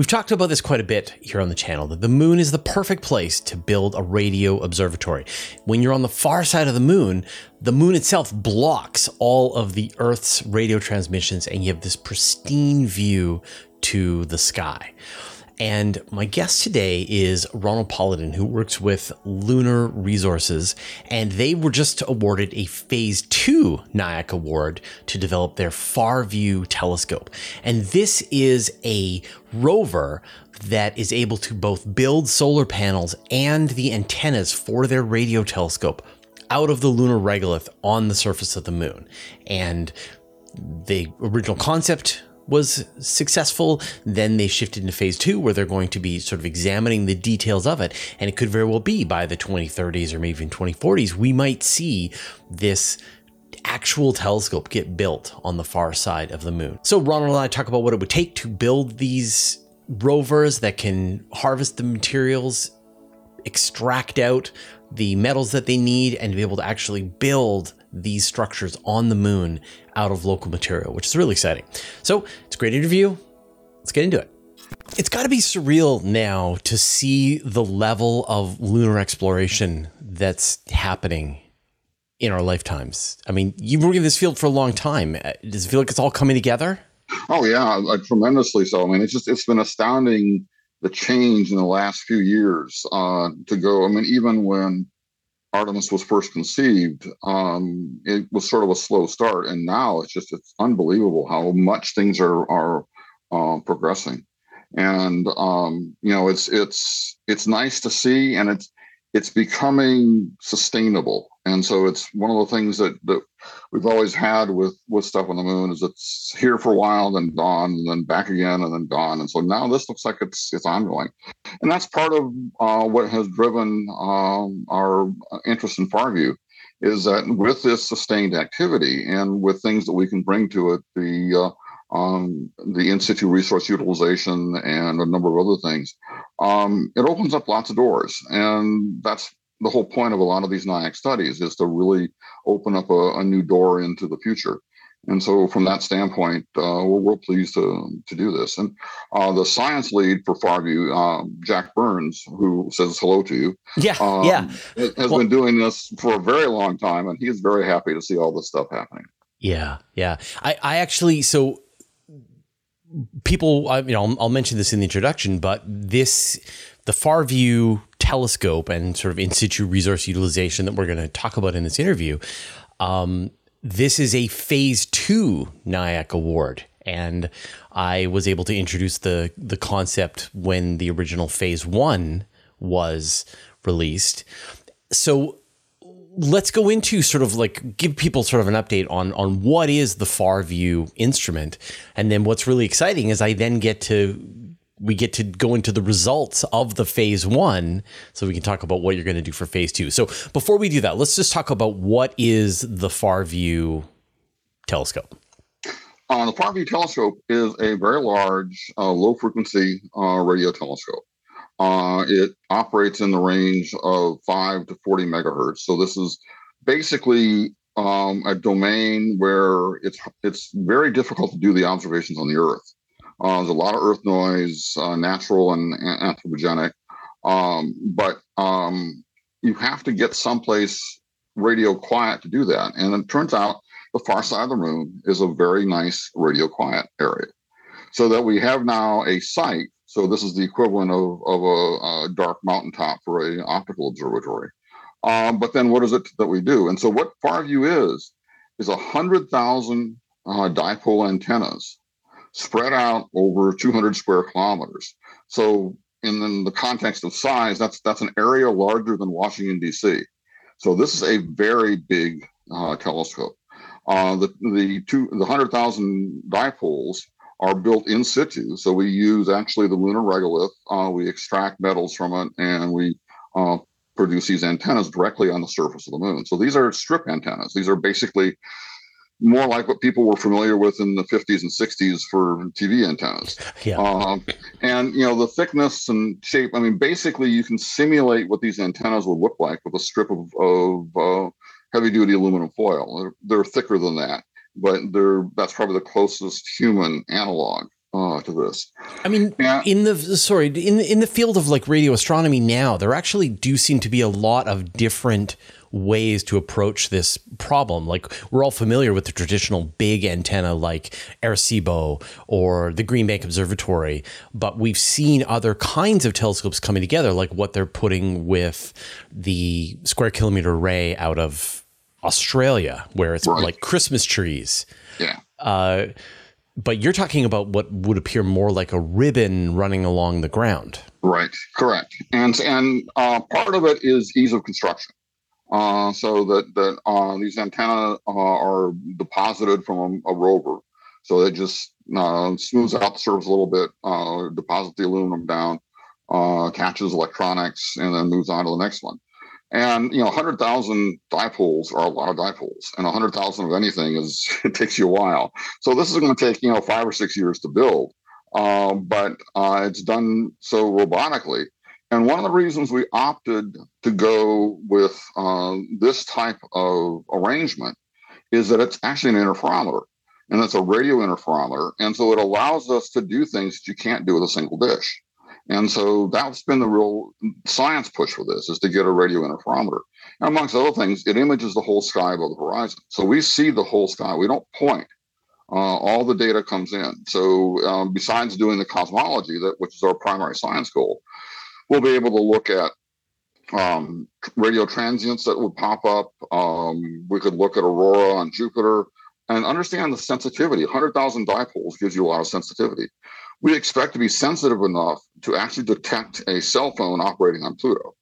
We've talked about this quite a bit here on the channel that the moon is the perfect place to build a radio observatory. When you're on the far side of the moon, the moon itself blocks all of the Earth's radio transmissions, and you have this pristine view to the sky. And my guest today is Ronald Polidan, who works with Lunar Resources. And they were just awarded a Phase 2 NIAC award to develop their Farview telescope. And this is a rover that is able to both build solar panels and the antennas for their radio telescope out of the lunar regolith on the surface of the moon. And the original concept was successful. Then they shifted into phase two, where they're going to be sort of examining the details of it. And it could very well be by the 2030s or maybe even 2040s, we might see this actual telescope get built on the far side of the moon. So Ronald and I talk about what it would take to build these rovers that can harvest the materials, extract out the metals that they need, and be able to actually build these structures on the moon out of local material, which is really exciting. So it's a great interview. Let's get into it. It's got to be surreal now to see the level of lunar exploration that's happening in our lifetimes. I mean, you've been in this field for a long time. Uh, does it feel like it's all coming together? Oh yeah, like, tremendously so. I mean, it's just it's been astounding the change in the last few years uh, to go. I mean, even when Artemis was first conceived, um, it was sort of a slow start, and now it's just it's unbelievable how much things are are uh, progressing, and um, you know it's it's it's nice to see, and it's it's becoming sustainable. And so it's one of the things that, that we've always had with, with stuff on the moon is it's here for a while, then gone, and then back again, and then gone. And so now this looks like it's it's ongoing, and that's part of uh, what has driven um, our interest in Farview, is that with this sustained activity and with things that we can bring to it, the uh, um, the in situ resource utilization and a number of other things, um, it opens up lots of doors. And that's the whole point of a lot of these NIAC studies is to really open up a, a new door into the future. And so, from that standpoint, uh, we're real pleased to, to do this. And uh, the science lead for Farview, um, Jack Burns, who says hello to you, yeah, um, yeah, has well, been doing this for a very long time, and he is very happy to see all this stuff happening. Yeah, yeah. I, I actually so people, you know, I'll, mention this in the introduction, but this, the far view telescope and sort of in situ resource utilization that we're going to talk about in this interview, um, this is a phase two NIAC award. And I was able to introduce the the concept when the original phase one was released. So let's go into sort of like give people sort of an update on on what is the far view instrument, and then what's really exciting is I then get to we get to go into the results of the phase one, so we can talk about what you're going to do for phase two. So before we do that, let's just talk about what is the far view telescope. Uh, the far view telescope is a very large, uh, low frequency uh, radio telescope. Uh, it operates in the range of 5 to 40 megahertz. So this is basically um, a domain where it's it's very difficult to do the observations on the Earth. Uh, there's a lot of Earth noise, uh, natural and anthropogenic, um, but um, you have to get someplace radio quiet to do that. And it turns out the far side of the moon is a very nice radio quiet area. So that we have now a site so this is the equivalent of, of a, a dark mountaintop for a optical observatory. Um, but then what is it that we do? And so what Farview is, is a 100,000 uh, dipole antennas spread out over 200 square kilometers. So in, in the context of size, that's that's an area larger than Washington, D.C. So this is a very big uh, telescope. Uh, the the two the hundred thousand dipoles are built in situ. So we use actually the lunar regolith. Uh, we extract metals from it and we uh, produce these antennas directly on the surface of the moon. So these are strip antennas. These are basically more like what people were familiar with in the 50s and 60s for TV antennas. Yeah. Um, and you know the thickness and shape. I mean, basically, you can simulate what these antennas would look like with a strip of, of uh, heavy-duty aluminum foil. They're, they're thicker than that but they're that's probably the closest human analog uh, to this. I mean, yeah. in the sorry, in in the field of like radio astronomy now, there actually do seem to be a lot of different ways to approach this problem. Like we're all familiar with the traditional big antenna like Arecibo or the Green Bank Observatory, but we've seen other kinds of telescopes coming together, like what they're putting with the Square Kilometre Array out of Australia, where it's right. like Christmas trees. Yeah. Uh, but you're talking about what would appear more like a ribbon running along the ground. Right. Correct. And and uh, part of it is ease of construction. Uh, so that that uh, these antennae uh, are deposited from a, a, rover. So it just uh, smooths out the surface a little bit, uh, deposits the aluminum down, catches electronics, and then moves on to the next one. And you know, 100,000 dipoles are a lot of dipoles, and 100,000 of anything is it takes you a while. So this is going to take you know five or six years to build, um, but uh, it's done so robotically. And one of the reasons we opted to go with uh, this type of arrangement is that it's actually an interferometer, and it's a radio interferometer, and so it allows us to do things that you can't do with a single dish. And so that's been the real science push for this is to get a radio interferometer. And amongst other things, it images the whole sky above the horizon. So we see the whole sky. We don't point. Uh, all the data comes in. So um, besides doing the cosmology, that which is our primary science goal, we'll be able to look at um, radio transients that would pop up. Um, we could look at aurora on Jupiter and understand the sensitivity. 100,000 dipoles gives you a lot of sensitivity we expect to be sensitive enough to actually detect a cell phone operating on Pluto.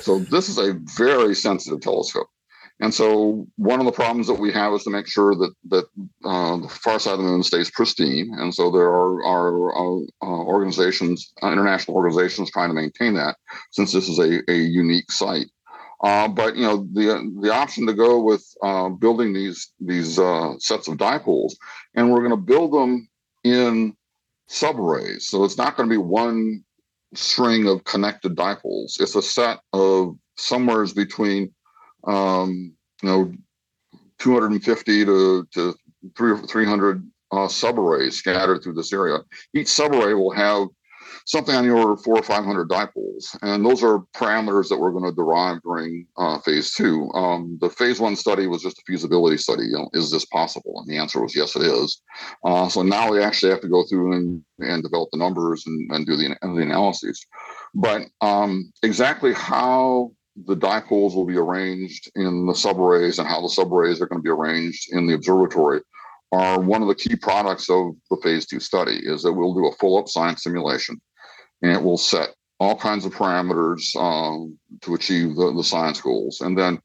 So this is a very sensitive telescope. And so one of the problems that we have is to make sure that that uh, the far side of the moon stays pristine. And so there are, are uh, uh, organizations, uh, international organizations, trying to maintain that, since this is a, a unique site. Uh, but you know the the option to go with uh, building these these sets of dipoles, and we're going to build them in subarrays. So it's not going to be one string of connected dipoles. It's a set of somewheres between, um, you know, 250 to, to 300 uh, subarrays scattered through this area. Each subarray will have something on the order of four or 500 dipoles. And those are parameters that we're going to derive during uh, phase two. Um, the phase one study was just a feasibility study. You know, is this possible? And the answer was yes, it is. Uh, so now we actually have to go through and, and develop the numbers and, and do the, the analyses. But um, exactly how the dipoles will be arranged in the subarrays and how the subarrays are going to be arranged in the observatory are one of the key products of the phase two study is that we'll do a full up science simulation and it will set all kinds of parameters um, to achieve the, the science goals. And then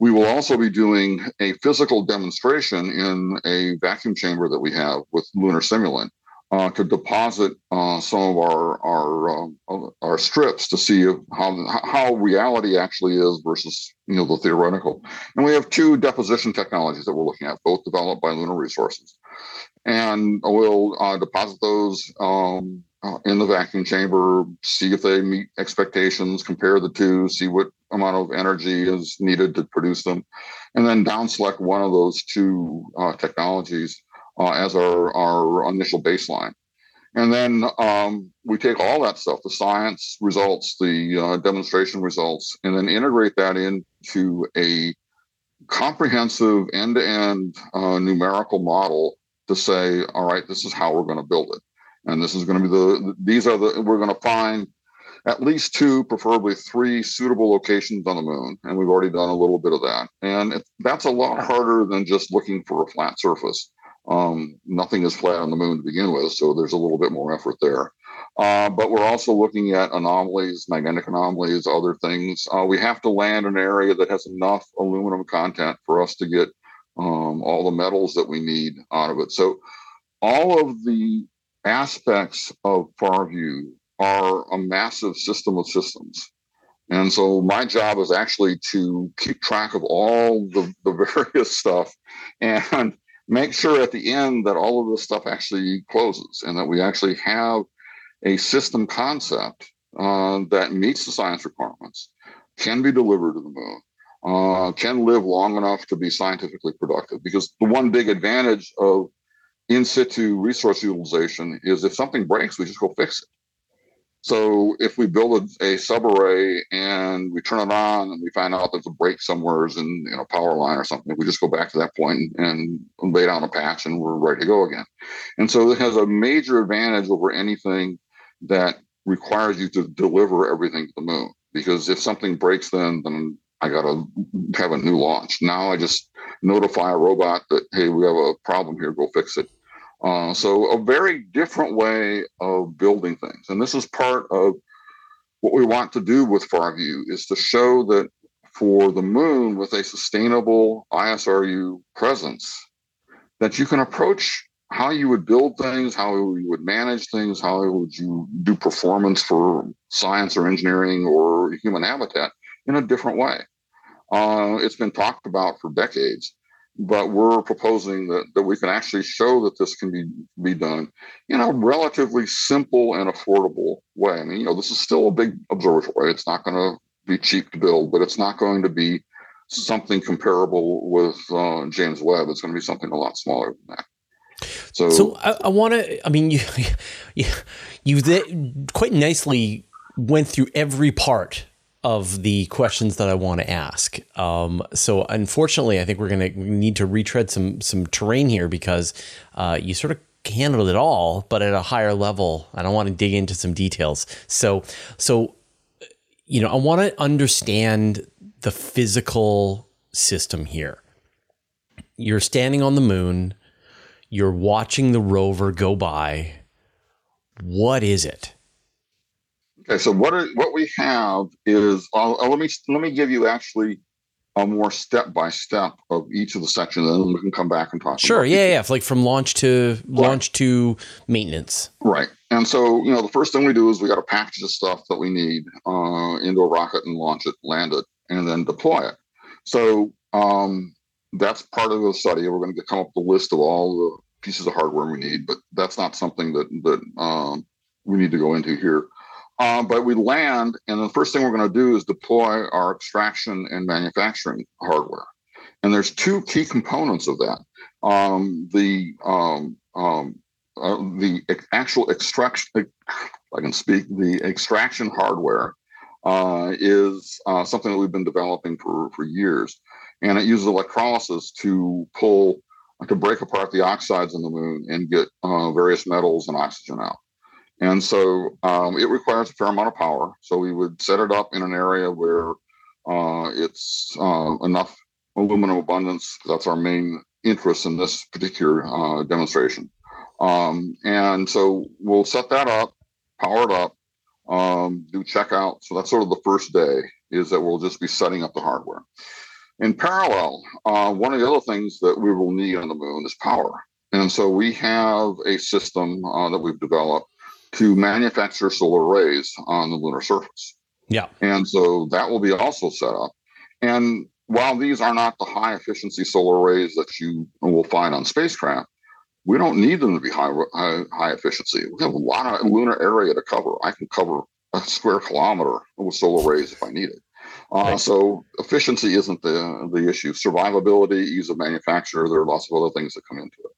we will also be doing a physical demonstration in a vacuum chamber that we have with Lunar Simulant uh, to deposit uh, some of our our uh, our strips to see how how reality actually is versus you know the theoretical. And we have two deposition technologies that we're looking at, both developed by Lunar Resources, and we'll uh, deposit those. Um, uh, in the vacuum chamber, see if they meet expectations, compare the two, see what amount of energy is needed to produce them, and then down select one of those two uh, technologies uh, as our, our initial baseline. And then um, we take all that stuff, the science results, the uh, demonstration results, and then integrate that into a comprehensive end to end numerical model to say, all right, this is how we're going to build it and this is going to be the these are the we're going to find at least two preferably three suitable locations on the moon. And we've already done a little bit of that. And it, that's a lot harder than just looking for a flat surface. Um, nothing is flat on the moon to begin with so there's a little bit more effort there. Uh, but we're also looking at anomalies magnetic anomalies other things. Uh, we have to land an area that has enough aluminum content for us to get um, all the metals that we need out of it. So all of the aspects of FarView are a massive system of systems. And so my job is actually to keep track of all the, the various stuff and make sure at the end that all of this stuff actually closes and that we actually have a system concept uh, that meets the science requirements, can be delivered to the moon, uh, can live long enough to be scientifically productive. Because the one big advantage of in situ resource utilization is if something breaks, we just go fix it. So if we build a, a subarray and we turn it on and we find out there's a break somewhere in you know power line or something, we just go back to that point and, and lay down a patch and we're ready to go again. And so it has a major advantage over anything that requires you to deliver everything to the moon. Because if something breaks, then then I got to have a new launch. Now I just notify a robot that hey, we have a problem here. Go fix it. Uh, so a very different way of building things, and this is part of what we want to do with FarView is to show that for the moon with a sustainable ISRU presence, that you can approach how you would build things, how you would manage things, how would you do performance for science or engineering or human habitat in a different way. Uh, it's been talked about for decades, but we're proposing that, that we can actually show that this can be, be done in a relatively simple and affordable way. I mean, you know, this is still a big observatory. It's not going to be cheap to build, but it's not going to be something comparable with uh, James Webb. It's going to be something a lot smaller than that. So, so I, I want to. I mean, you you, you quite nicely went through every part of the questions that I want to ask. Um, so, unfortunately, I think we're going to need to retread some some terrain here because uh, you sort of handled it all, but at a higher level. I don't want to dig into some details. So, so you know, I want to understand the physical system here. You're standing on the moon you're watching the rover go by. What is it? Okay, so what are, what we have is uh, let me let me give you actually a more step by step of each of the sections, and then we can come back and talk. Sure, yeah, yeah, like from launch to right. launch to maintenance. Right, and so you know the first thing we do is we got to package the stuff that we need uh, into a rocket and launch it, land it, and then deploy it. So um, that's part of the study. We're going to come up with a list of all the pieces of hardware we need, but that's not something that that um, we need to go into here. Um, but we land, and the first thing we're going to do is deploy our extraction and manufacturing hardware. And there's two key components of that. Um, the um, um, uh, the actual extraction, I can speak, the extraction hardware uh, is uh, something that we've been developing for, for years and it uses electrolysis to pull to break apart the oxides in the moon and get uh, various metals and oxygen out. And so um, it requires a fair amount of power. So we would set it up in an area where uh, it's uh, enough aluminum abundance. That's our main interest in this particular uh, demonstration. Um, and so we'll set that up, power it up, um, do checkout. So that's sort of the first day is that we'll just be setting up the hardware. In parallel, uh, one of the other things that we will need on the moon is power. And so we have a system uh, that we've developed to manufacture solar arrays on the lunar surface. Yeah. And so that will be also set up. And while these are not the high efficiency solar arrays that you will find on spacecraft, we don't need them to be high, high, high efficiency. We have a lot of lunar area to cover. I can cover a square kilometer with solar arrays if I need it. Uh, so efficiency isn't the the issue. Survivability, ease of manufacture. There are lots of other things that come into it.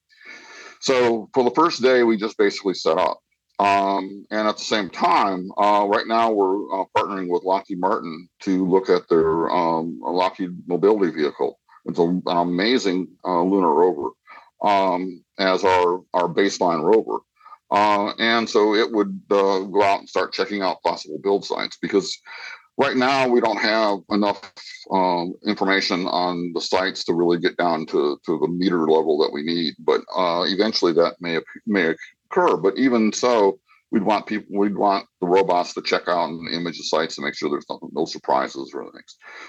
So for the first day, we just basically set up. Um, and at the same time, uh, right now we're uh, partnering with Lockheed Martin to look at their um, Lockheed Mobility Vehicle. It's a, an amazing uh, lunar rover um, as our our baseline rover. Uh, and so it would uh, go out and start checking out possible build sites because right now we don't have enough um, information on the sites to really get down to, to the meter level that we need. But uh, eventually that may may occur. But even so, we'd want people we'd want the robots to check out and image the sites to make sure there's nothing, no surprises or anything.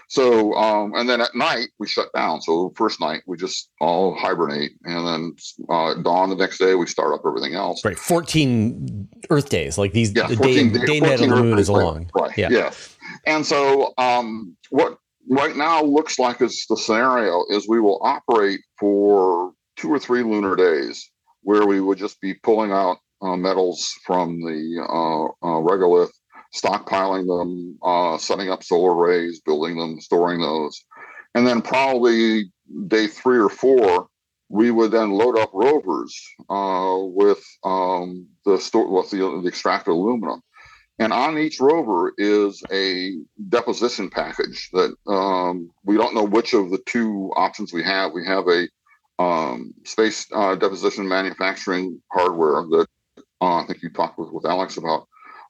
So um, and then at night we shut down. So first night we just all hibernate, and then uh, dawn the next day we start up everything else. Right, fourteen Earth days like these. Yeah, the day, day, day night on the moon is long. Right. Yeah. yeah. And so, um, what right now looks like is the scenario is we will operate for two or three lunar days where we would just be pulling out uh, metals from the uh, uh, regolith, stockpiling them, uh, setting up solar arrays, building them, storing those. And then probably day three or four, we would then load up rovers uh, with um, the store with the, the extracted aluminum. And on each rover is a deposition package that um, we don't know which of the two options we have. We have a um, space uh, deposition manufacturing hardware that uh, I think you talked with, with Alex about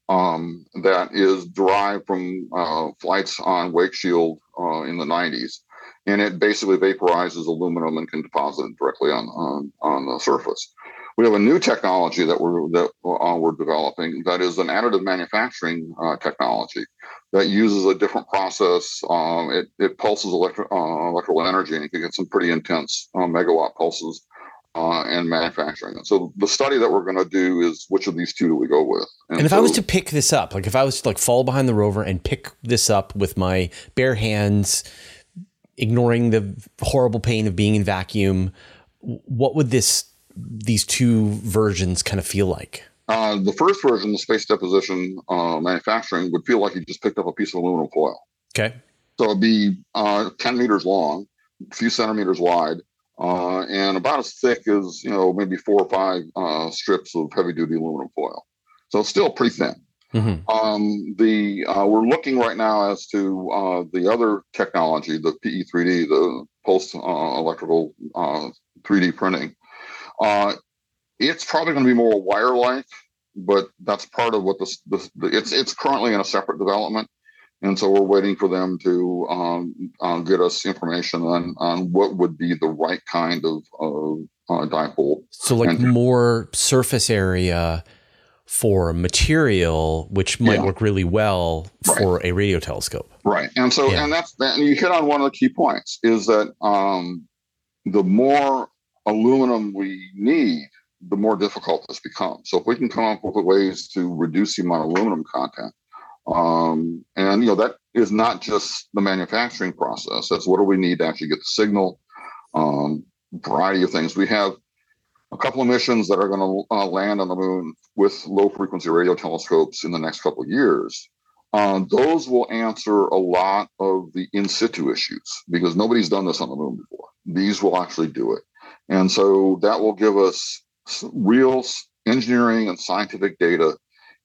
um, that is derived from uh, flights on Wake Shield uh, in the 90s. And it basically vaporizes aluminum and can deposit it directly on, on, on the surface. We have a new technology that we're that uh, we're developing that is an additive manufacturing uh, technology that uses a different process. Um, it, it pulses electri- uh, electrical energy and you can get some pretty intense uh, megawatt pulses uh, and manufacturing. And so the study that we're going to do is which of these two do we go with? And, and if so, I was to pick this up, like if I was to like fall behind the rover and pick this up with my bare hands, ignoring the horrible pain of being in vacuum, what would this these two versions kind of feel like? Uh, the first version, the space deposition uh, manufacturing, would feel like you just picked up a piece of aluminum foil. Okay. So it'd be uh, 10 meters long, a few centimeters wide, uh, and about as thick as, you know, maybe four or five uh, strips of heavy duty aluminum foil. So it's still pretty thin. Mm-hmm. Um, the uh, we're looking right now as to the other technology, the PE3D, the pulse electrical 3D printing. Uh, it's probably going to be more wire-like, but that's part of what this, this it's it's currently in a separate development, and so we're waiting for them to um, uh, get us information on on what would be the right kind of, of uh, dipole. So, like and, more surface area for material, which might yeah. work really well for right. a radio telescope. Right, and so yeah. and that's and you hit on one of the key points is that um, the more aluminum we need, the more difficult this becomes. So if we can come up with ways to reduce the amount of aluminum content, um, and you know that is not just the manufacturing process. That's what do we need to actually get the signal. Um, variety of things. We have a couple of missions that are going to uh, land on the moon with low frequency radio telescopes in the next couple of years. Uh, those will answer a lot of the in situ issues because nobody's done this on the moon before. These will actually do it. And so that will give us real engineering and scientific data.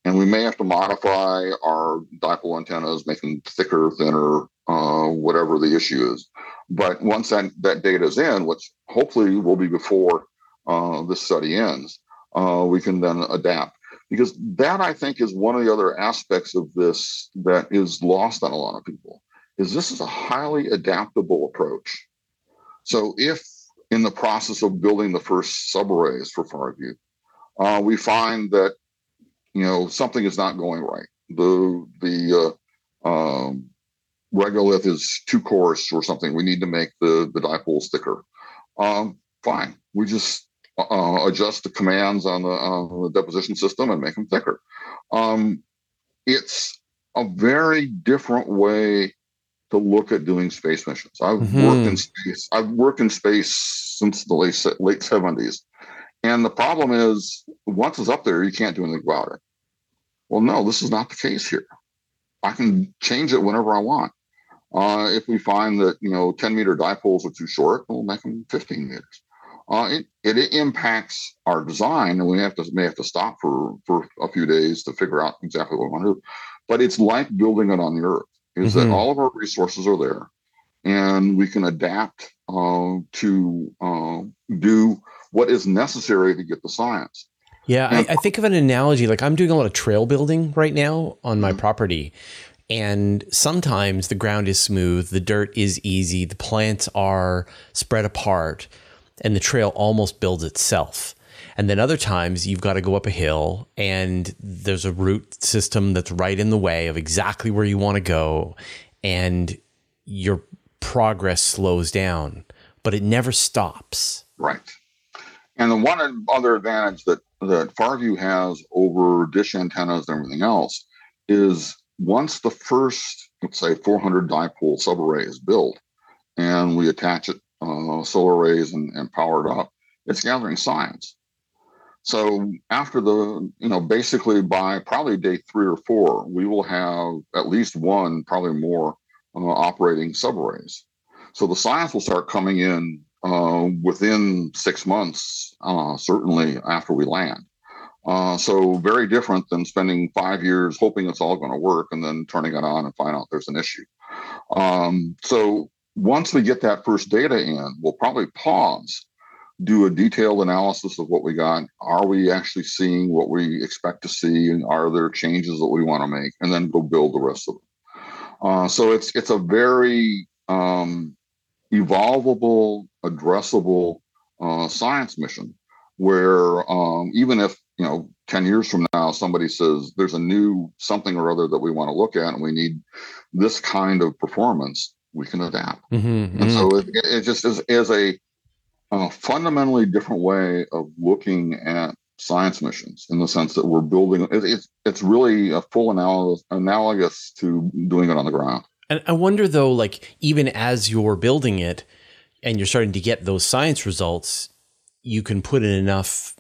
And we may have to modify our dipole antennas, make them thicker, thinner, uh, whatever the issue is. But once that, that data is in, which hopefully will be before uh, this study ends, uh, we can then adapt. Because that I think is one of the other aspects of this that is lost on a lot of people. Is this is a highly adaptable approach. So if in the process of building the first subarrays for Farview, uh, we find that you know something is not going right. The the uh, um, regolith is too coarse or something. We need to make the the dipoles thicker. Um, fine, we just uh, adjust the commands on the, on the deposition system and make them thicker. Um, it's a very different way to look at doing space missions. I've mm-hmm. worked in space. I've worked in space since the late late seventies, and the problem is once it's up there, you can't do anything about it. Well, no, this is not the case here. I can change it whenever I want. Uh, if we find that you know 10 meter dipoles are too short, we'll make them 15 meters. Uh, it, it, impacts our design, and we have to may have to stop for for a few days to figure out exactly what we want to do. But it's like building it on the Earth is mm-hmm. that all of our resources are there and we can adapt uh, to uh, do what is necessary to get the science. Yeah, I, I, think of an analogy like I'm doing a lot of trail building right now on my mm-hmm. property. And sometimes the ground is smooth, the dirt is easy, the plants are spread apart, and the trail almost builds itself. And then other times you've got to go up a hill and there's a root system that's right in the way of exactly where you want to go. And your progress slows down, but it never stops. Right. And the one other advantage that, that Farview has over dish antennas and everything else is once the first, let's say, 400 dipole subarray is built and we attach it, uh, solar arrays and, and power it up, it's gathering science. So after the, you know, basically by probably day three or four, we will have at least one, probably more, uh, operating subarrays. So the science will start coming in uh, within six months, uh, certainly after we land. Uh, so very different than spending five years hoping it's all going to work and then turning it on and find out there's an issue. Um, so once we get that first data in, we'll probably pause, do a detailed analysis of what we got. Are we actually seeing what we expect to see? And are there changes that we want to make? And then go build the rest of it. Uh, so it's it's a very um, evolvable, addressable uh, science mission where um, even if you know 10 years from now somebody says there's a new something or other that we want to look at and we need this kind of performance we can adapt mm-hmm, and mm-hmm. so it, it, just is, is a, a, fundamentally different way of looking at science missions in the sense that we're building it, it's it's really a full analogous analogous to doing it on the ground. And i wonder though like even as you're building it and you're starting to get those science results you can put in enough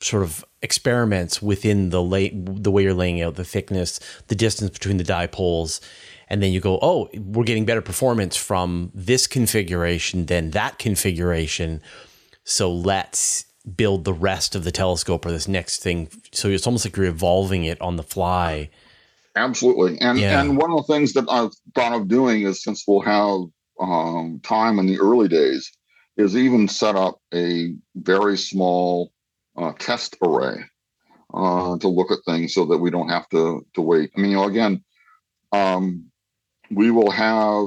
sort of experiments within the lay, the way you're laying out the thickness, the distance between the dipoles, and then you go, oh, we're getting better performance from this configuration than that configuration. So let's build the rest of the telescope or this next thing. So it's almost like you're evolving it on the fly. Absolutely, and yeah. and one of the things that I've thought of doing is since we'll have um, time in the early days, is even set up a very small uh, test array uh, to look at things so that we don't have to to wait. I mean, you know, again, um, we will have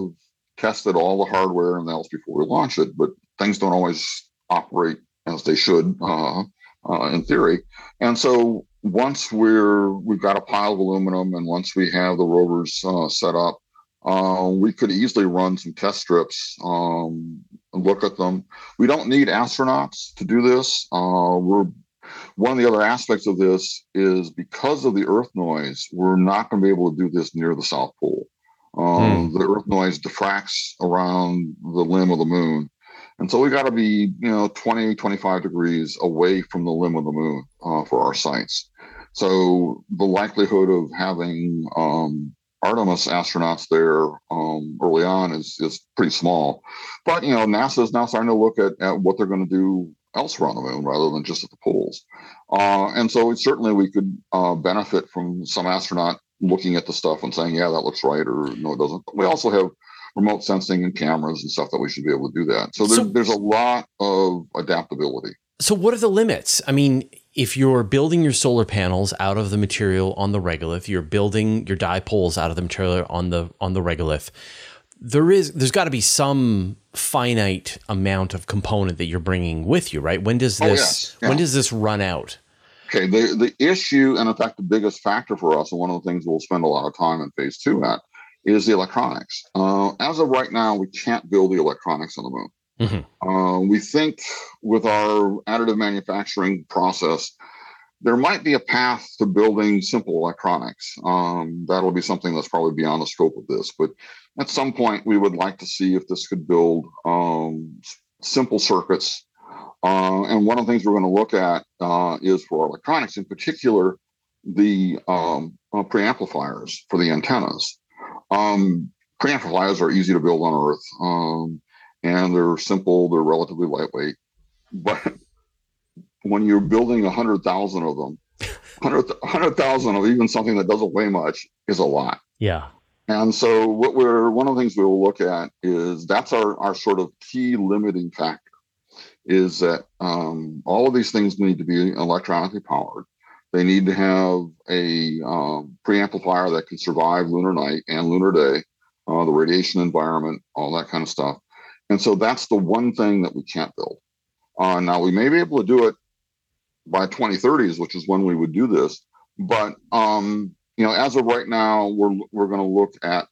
tested all the hardware and else before we launch it, but things don't always operate as they should uh, uh, in theory. And so once we're we've got a pile of aluminum, and once we have the rovers uh, set up, uh, we could easily run some test strips um, and look at them. We don't need astronauts to do this. Uh, we're one of the other aspects of this is because of the Earth noise, we're not going to be able to do this near the South Pole. Um, hmm. The Earth noise diffracts around the limb of the moon. And so we got to be, you know, 20, 25 degrees away from the limb of the moon uh, for our sites. So the likelihood of having um, Artemis astronauts there um, early on is is pretty small. But you know, NASA is now starting to look at, at what they're going to do elsewhere on the moon rather than just at the poles. Uh, and so certainly we could uh, benefit from some astronaut looking at the stuff and saying, yeah, that looks right, or no, it doesn't. We also have remote sensing and cameras and stuff that we should be able to do that. So, so there's a lot of adaptability. So, what are the limits? I mean, if you're building your solar panels out of the material on the regolith, you're building your dipoles out of the material on the on the regolith. There is there's got to be some finite amount of component that you're bringing with you, right? When does oh, this oh, yes. yeah. when does this run out? Okay, the the issue and in fact the biggest factor for us, and one of the things we'll spend a lot of time in phase two at, is the electronics. Uh, as of right now, we can't build the electronics on the moon. Mm-hmm. Uh, we think with our additive manufacturing process, there might be a path to building simple electronics. Um, that'll be something that's probably beyond the scope of this. But at some point, we would like to see if this could build um, simple circuits. Uh, and one of the things we're going to look at uh, is for electronics, in particular, the um, uh, preamplifiers for the antennas. Um, preamplifiers are easy to build on Earth. Um, and they're simple, they're relatively lightweight. But when you're building 100,000 of them, 100,000 of even something that doesn't weigh much is a lot. Yeah. And so what we're one of the things we will look at is that's our, our sort of key limiting factor is that um, all of these things need to be electronically powered. They need to have a um, preamplifier that can survive lunar night and lunar day, uh, the radiation environment, all that kind of stuff. And so that's the one thing that we can't build. Uh, now we may be able to do it by 2030s, which is when we would do this. But um, you know, as of right now, we're we're going to look at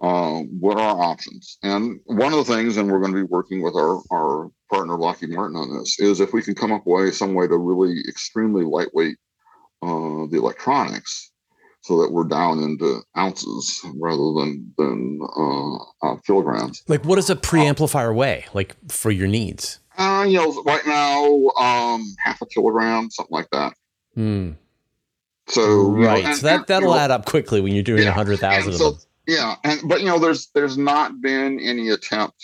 uh, what are our options. And one of the things, and we're going to be working with our our partner Lockheed Martin on this, is if we can come up with some way to really extremely lightweight uh, the electronics so that we're down into ounces rather than than uh, uh, kilograms. Like, what does a preamplifier weigh? Like for your needs? Uh, you know, right now, um, half a kilogram, something like that. Hmm. So right, know, and, so that that'll you know, add up quickly when you're doing a yeah, hundred thousand of so, them. Yeah, and but you know, there's there's not been any attempt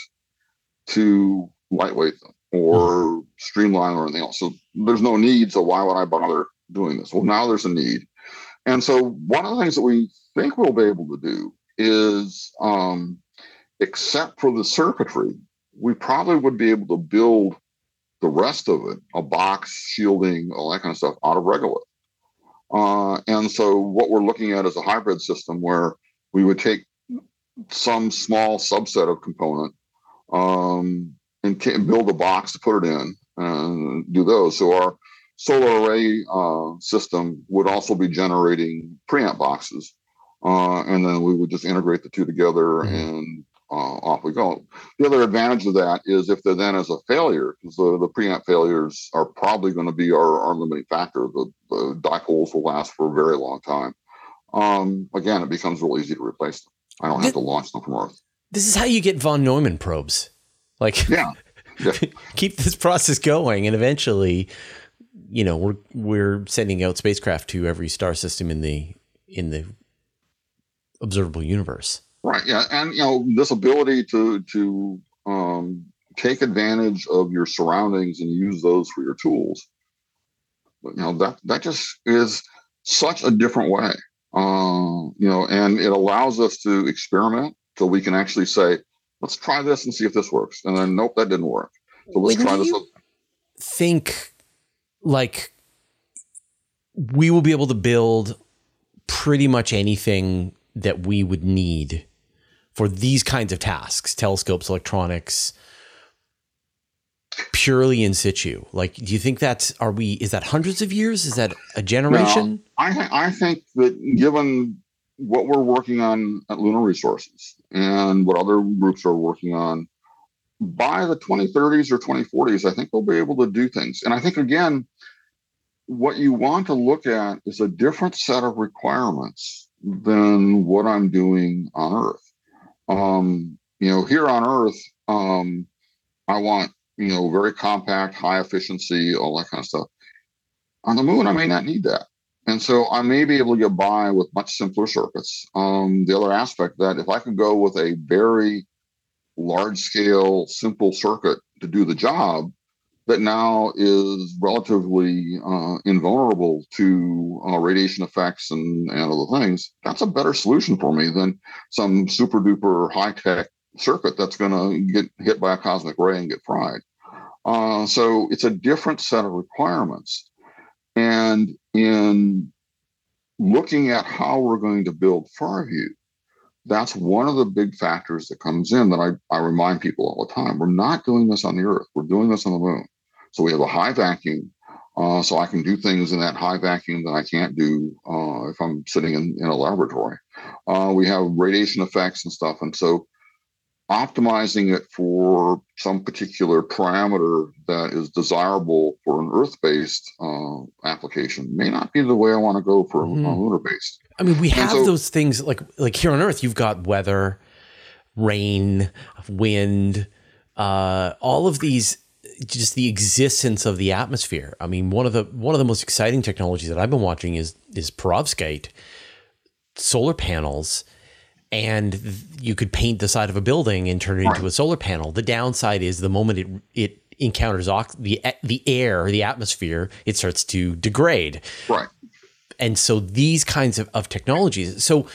to lightweight them or streamline or anything else. So there's no need. So why would I bother doing this? Well, now there's a need. And so one of the things that we think we'll be able to do is, um, except for the circuitry, we probably would be able to build the rest of it, a box, shielding, all that kind of stuff, out of regolith. Uh, and so what we're looking at is a hybrid system where we would take some small subset of component um, and build a box to put it in and do those. So our solar array uh, system would also be generating preamp boxes. Uh, and then we would just integrate the two together mm-hmm. and uh, off we go. The other advantage of that is if there then is a failure, because the, the preamp failures are probably going to be our, our limiting factor. The, the dipoles will last for a very long time. Um, again, it becomes real easy to replace them. I don't have to launch them from Earth. This is how you get von Neumann probes. Like, yeah, yeah. keep this process going, and eventually, you know, we're we're sending out spacecraft to every star system in the in the observable universe. Right. Yeah, and you know, this ability to to um, take advantage of your surroundings and use those for your tools. But you know that that just is such a different way. Uh, you know, and it allows us to experiment so we can actually say, let's try this and see if this works. And then, nope, that didn't work. So let's when try this. Think like we will be able to build pretty much anything that we would need for these kinds of tasks telescopes electronics purely in situ? Like do you think that's are we is that hundreds of years? Is that a generation? No, I, I think that given what we're working on at lunar resources and what other groups are working on by the 2030s or 2040s i think we'll be able to do things. And i think again what you want to look at is a different set of requirements than what i'm doing on earth. Um, you know here on earth um, i want you know very compact high efficiency all that kind of stuff on the moon i may not need that and so I may be able to get by with much simpler circuits. Um, the other aspect that if I can go with a very large scale, simple circuit to do the job, that now is relatively uh, invulnerable to uh, radiation effects and, and other things, that's a better solution for me than some super duper high tech circuit that's going to get hit by a cosmic ray and get fried. Uh, so it's a different set of requirements. And in looking at how we're going to build Farview, that's one of the big factors that comes in that I, I remind people all the time. We're not doing this on the Earth, we're doing this on the moon. So we have a high vacuum. Uh, so I can do things in that high vacuum that I can't do uh, if I'm sitting in, in a laboratory. Uh, we have radiation effects and stuff. And so optimizing it for some particular parameter that is desirable for an earth-based uh, application may not be the way I want to go for mm-hmm. a lunar-based. I mean, we have so, those things like like here on Earth. You've got weather, rain, wind, uh, all of these. Just the existence of the atmosphere. I mean, one of the one of the most exciting technologies that I've been watching is is perovskite solar panels and you could paint the side of a building and turn it into a solar panel. The downside is the moment it it encounters ox- the the air, the atmosphere, it starts to degrade. Right. And so these kinds of, of technologies. So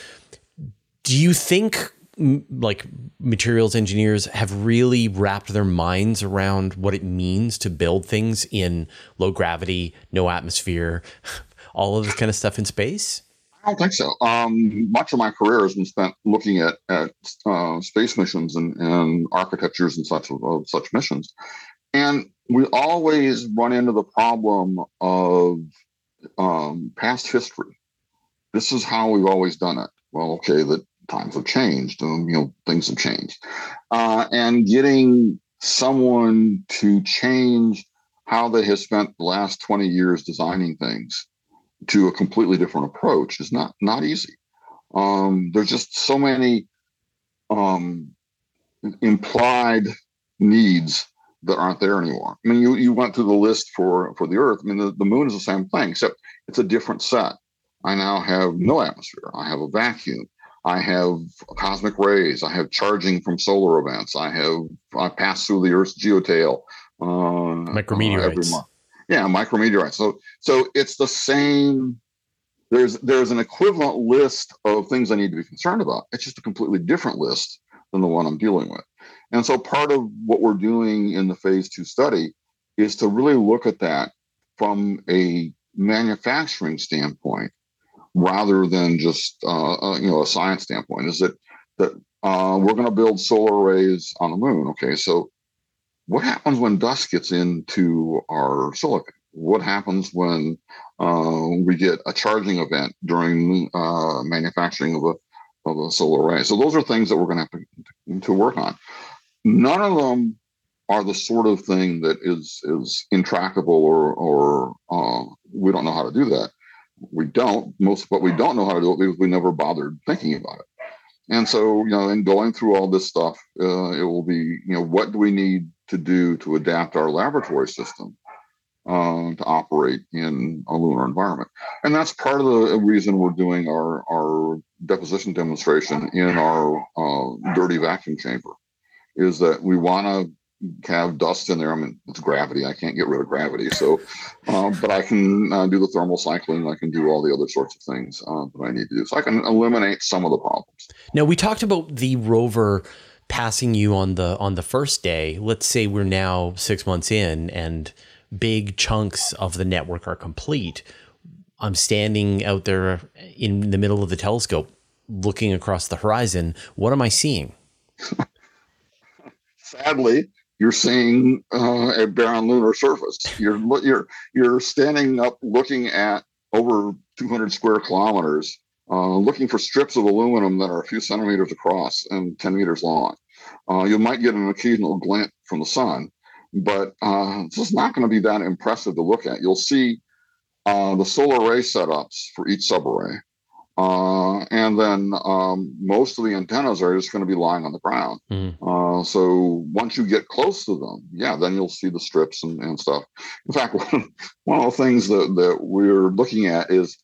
do you think like materials engineers have really wrapped their minds around what it means to build things in low gravity, no atmosphere, all of this kind of stuff in space? I don't think so. Um, much of my career has been spent looking at at uh, space missions and, and architectures and such of, of, such missions, and we always run into the problem of um, past history. This is how we've always done it. Well, okay, the times have changed, and you know things have changed, uh, and getting someone to change how they have spent the last twenty years designing things to a completely different approach is not not easy. Um, there's just so many um, implied needs that aren't there anymore. I mean, you, you went through the list for for the Earth. I mean, the, the moon is the same thing, except it's a different set. I now have no atmosphere. I have a vacuum. I have cosmic rays. I have charging from solar events. I have I pass through the Earth's geotail. Uh, micrometeorites. Uh, yeah, micrometeorites. So so it's the same. There's there's an equivalent list of things I need to be concerned about. It's just a completely different list than the one I'm dealing with. And so part of what we're doing in the phase two study is to really look at that from a manufacturing standpoint rather than just uh, uh, you know a science standpoint. Is that that uh, we're going to build solar arrays on the moon? Okay, so what happens when dust gets into our silicon? What happens when uh, we get a charging event during uh, manufacturing of a of a solar array? So those are things that we're going to have to, to work on. None of them are the sort of thing that is is intractable or or uh, we don't know how to do that. We don't most, but we don't know how to do it because we never bothered thinking about it. And so, you know, in going through all this stuff, uh, it will be, you know, what do we need to do to adapt our laboratory system uh, to operate in a lunar environment? And that's part of the reason we're doing our our deposition demonstration in our uh, dirty vacuum chamber, is that we want to have dust in there. I mean, it's gravity. I can't get rid of gravity. So, um, but I can uh, do the thermal cycling. I can do all the other sorts of things uh, that I need to do. So I can eliminate some of the problems. Now we talked about the rover passing you on the on the first day. Let's say we're now six months in and big chunks of the network are complete. I'm standing out there in the middle of the telescope, looking across the horizon. What am I seeing? Sadly, you're seeing uh, a barren lunar surface. You're you're you're standing up, looking at over 200 square kilometers, uh, looking for strips of aluminum that are a few centimeters across and 10 meters long. Uh, you might get an occasional glint from the sun, but uh, it's just not going to be that impressive to look at. You'll see uh, the solar array setups for each subarray. Uh, and then um, most of the antennas are just going to be lying on the ground. Mm. Uh, so once you get close to them, yeah, then you'll see the strips and, and stuff. In fact, one, one of the things that, that we're looking at is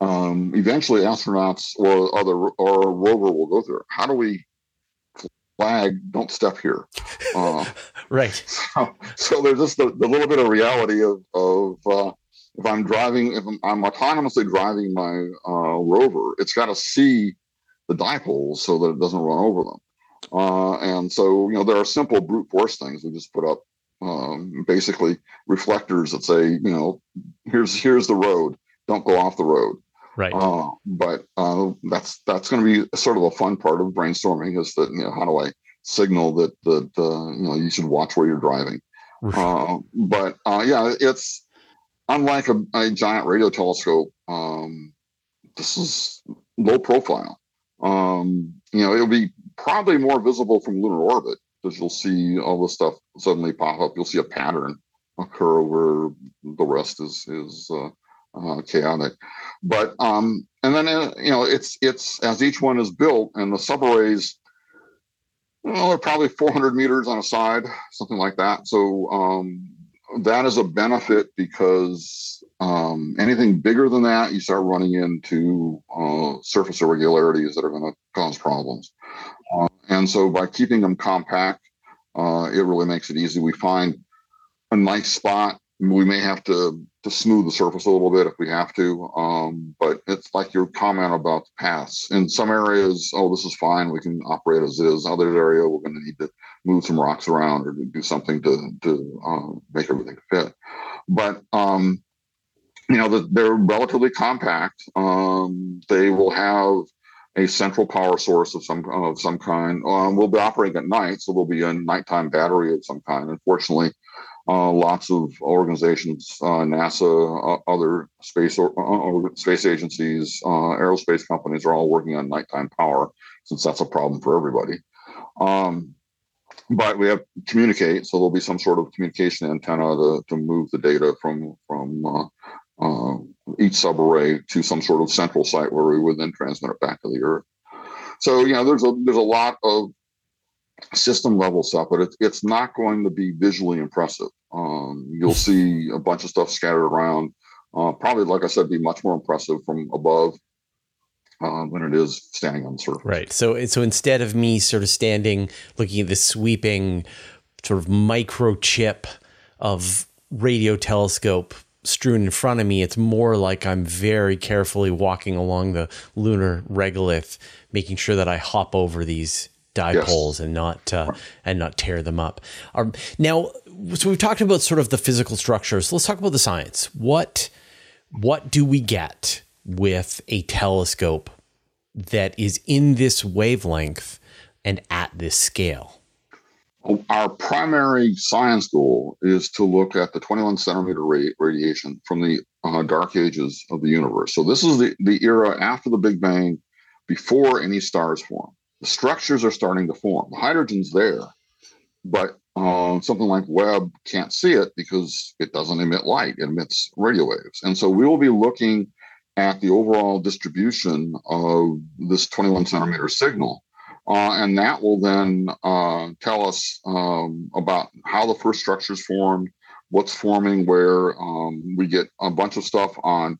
um, eventually astronauts or other or a rover will go through. How do we flag? Don't step here. Uh, right. So, so, there's just the, the, little bit of reality of of uh, if I'm driving, if I'm, I'm autonomously driving my uh, rover, it's got to see the dipoles so that it doesn't run over them. Uh, and so, you know, there are simple brute force things. We just put up um, basically reflectors that say, you know, here's here's the road. Don't go off the road. Right. Uh, but uh, that's that's going to be sort of a fun part of brainstorming is that you know how do I signal that that uh, you know you should watch where you're driving. Uh, but uh, yeah, it's unlike a, a giant radio telescope, um, this is low profile. Um, you know, it'll be probably more visible from lunar orbit because you'll see all this stuff suddenly pop up. You'll see a pattern occur where the rest is is uh, uh, chaotic. But um, and then uh, you know, it's it's as each one is built and the subarrays. Well, they're probably 400 meters on a side, something like that. So um, that is a benefit because um, anything bigger than that, you start running into uh, surface irregularities that are going to cause problems. Uh, and so by keeping them compact, uh, it really makes it easy. We find a nice spot. We may have to to smooth the surface a little bit if we have to. Um, but it's like your comment about the paths. In some areas, oh, this is fine. We can operate as is. Other area, we're going to need to move some rocks around or do something to to uh, make everything fit. But um, you know, the, they're relatively compact. Um, they will have a central power source of some of some kind. Um, we'll be operating at night, so there'll be a nighttime battery of some kind. Unfortunately, uh, lots of organizations, uh, NASA, uh, other space or, uh, space agencies, uh, aerospace companies are all working on nighttime power, since that's a problem for everybody. Um, but we have communicate, so there'll be some sort of communication antenna to, to move the data from from uh, each subarray to some sort of central site where we would then transmit it back to the Earth. So you know, there's a there's a lot of system level stuff, but it's it's not going to be visually impressive. Um, you'll see a bunch of stuff scattered around. Uh, probably, like I said, be much more impressive from above. uh, than it is standing on the surface. Right. So so instead of me sort of standing looking at this sweeping sort of microchip of radio telescope strewn in front of me, it's more like I'm very carefully walking along the lunar regolith, making sure that I hop over these dipoles yes. and not uh, and not tear them up. Um, now, so we've talked about sort of the physical structures. let's talk about the science. What what do we get with a telescope that is in this wavelength and at this scale? Our primary science goal is to look at the 21 centimeter radiation from the uh, dark ages of the universe. So, this is the, the era after the Big Bang, before any stars form. Structures are starting to form. The hydrogen's there, but uh, something like Webb can't see it because it doesn't emit light, it emits radio waves. And so, we will be looking at the overall distribution of this 21 centimeter signal uh, and that will then uh, tell us um, about how the first structures formed, what's forming where. Um, we get a bunch of stuff on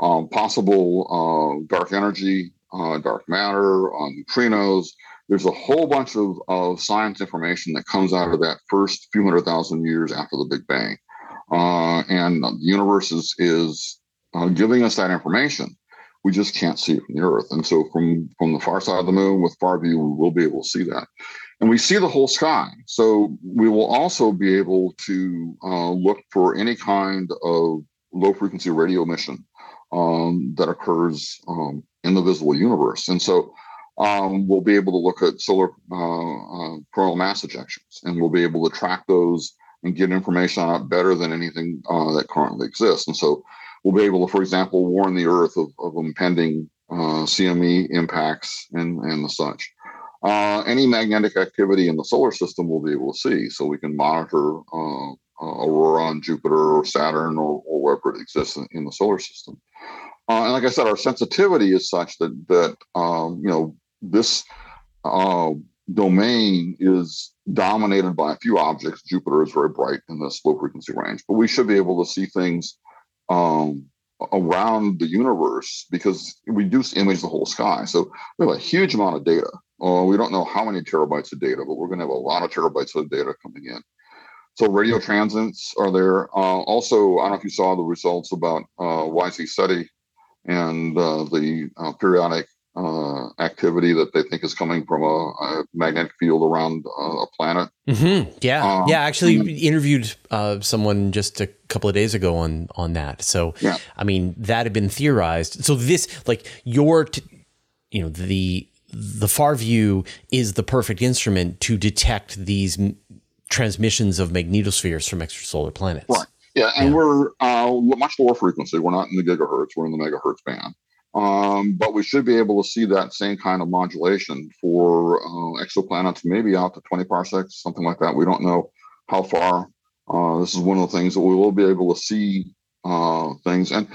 um, possible uh, dark energy, uh, dark matter, on neutrinos. There's a whole bunch of, of science information that comes out of that first few hundred thousand years after the Big Bang. Uh, and the universe is, is uh, giving us that information we just can't see it from the Earth. And so from from the far side of the moon with FarView, we will be able to see that. And we see the whole sky. So we will also be able to uh, look for any kind of low frequency radio emission um, that occurs um, in the visible universe. And so um, we'll be able to look at solar uh, uh, coronal mass ejections, and we'll be able to track those and get information on it better than anything uh, that currently exists. And so we'll be able to, for example, warn the Earth of, of impending uh, CME impacts and, and the such. Uh, any magnetic activity in the solar system we'll be able to see, so we can monitor uh, aurora on Jupiter or Saturn or, or wherever it exists in, in the solar system. Uh, and like I said, our sensitivity is such that that um, you know this uh, domain is dominated by a few objects. Jupiter is very bright in this low frequency range, but we should be able to see things um, around the universe because we do image the whole sky. So we have a huge amount of data. Uh, we don't know how many terabytes of data, but we're going to have a lot of terabytes of data coming in. So radio transits are there. Uh, also, I don't know if you saw the results about uh, YZ Ceti and uh, the uh, periodic uh, activity that they think is coming from a, a magnetic field around uh, a planet. Mm-hmm. Yeah, um, yeah. Actually, and, interviewed uh, someone just a couple of days ago on on that. So, yeah. I mean, that had been theorized. So this, like, your, t- you know, the the FarView is the perfect instrument to detect these transmissions of magnetospheres from extrasolar planets. Right. Yeah, and yeah. we're uh, much lower frequency. We're not in the gigahertz. We're in the megahertz band. Um, but we should be able to see that same kind of modulation for uh, exoplanets, maybe out to 20 parsecs, something like that. We don't know how far. Uh, this is one of the things that we will be able to see uh, things. And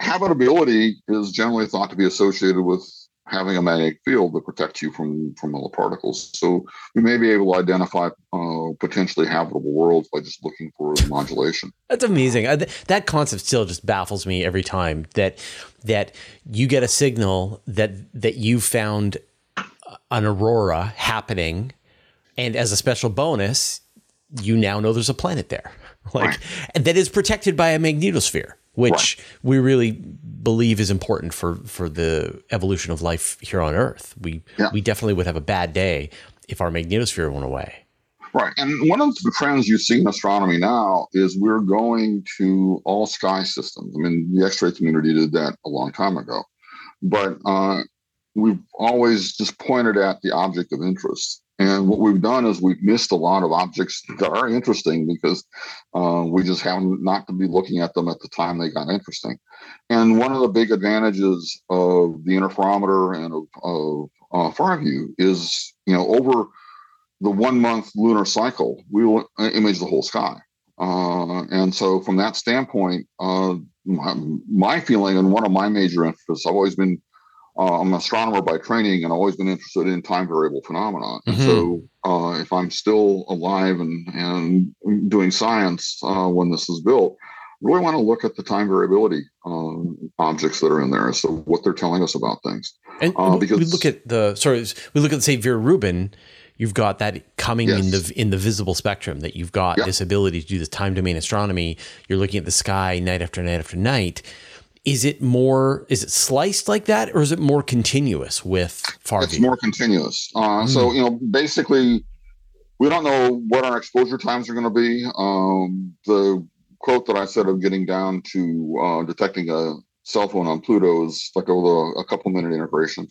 habitability is generally thought to be associated with having a magnetic field that protects you from from other particles. So we may be able to identify uh, potentially habitable worlds by just looking for modulation. That's amazing. Uh, that concept still just baffles me every time that that you get a signal that that you found an aurora happening, and as a special bonus, you now know there's a planet there, like right. that is protected by a magnetosphere which right. we really believe is important for for the evolution of life here on Earth. We yeah. we definitely would have a bad day if our magnetosphere went away. Right, and one of the trends you see in astronomy now is we're going to all sky systems. I mean, the X-ray community did that a long time ago, but uh, we've always just pointed at the object of interest. And what we've done is we've missed a lot of objects that are interesting because uh, we just happen not to be looking at them at the time they got interesting. And one of the big advantages of the interferometer and of, of uh, FarView is, you know, over the one month lunar cycle, we will image the whole sky. Uh, and so, from that standpoint, uh, my, my, feeling and one of my major interests, I've always been uh, I'm an astronomer by training and always been interested in time variable phenomena. Mm-hmm. So uh, if I'm still alive and, and doing science uh, when this is built, really want to look at the time variability um, objects that are in there, so what they're telling us about things. And uh, because we look at the sorry, we look at say Vera Rubin. You've got that coming yes. in the in the visible spectrum. That you've got this ability to do this time domain astronomy. You're looking at the sky night after night after night. Is it more? Is it sliced like that, or is it more continuous with far? It's more continuous. Uh, mm. So you know, basically, we don't know what our exposure times are going to be. Um, the quote that I said of getting down to uh, detecting a cell phone on Pluto is like a, a couple minute integration.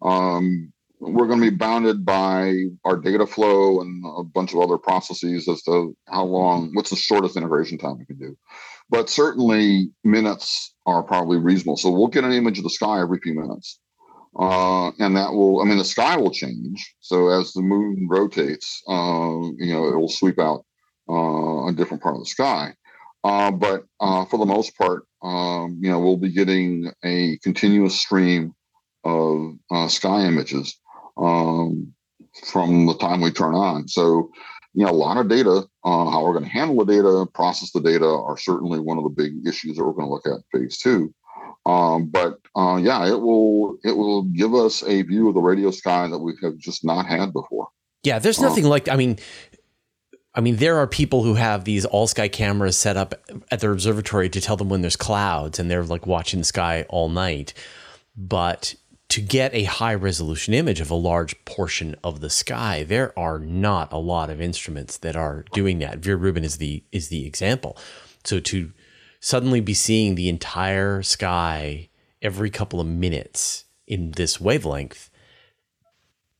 Um, we're going to be bounded by our data flow and a bunch of other processes as to how long, what's the shortest integration time we can do. But certainly minutes are probably reasonable. So we'll get an image of the sky every few minutes. Uh, and that will, I mean, the sky will change. So as the moon rotates, uh, you know, it will sweep out uh, a different part of the sky. Uh, but uh, for the most part, um, you know, we'll be getting a continuous stream of uh, sky images um, from the time we turn on. So, you know, a lot of data on how we're going to handle the data, process the data are certainly one of the big issues that we're going to look at phase two. Um, but uh, yeah, it will it will give us a view of the radio sky that we have just not had before. Yeah, there's nothing um, like I mean, I mean, there are people who have these all sky cameras set up at their observatory to tell them when there's clouds, and they're like watching the sky all night. But to get a high resolution image of a large portion of the sky, there are not a lot of instruments that are doing that. Vera Rubin is the is the example. So to suddenly be seeing the entire sky every couple of minutes in this wavelength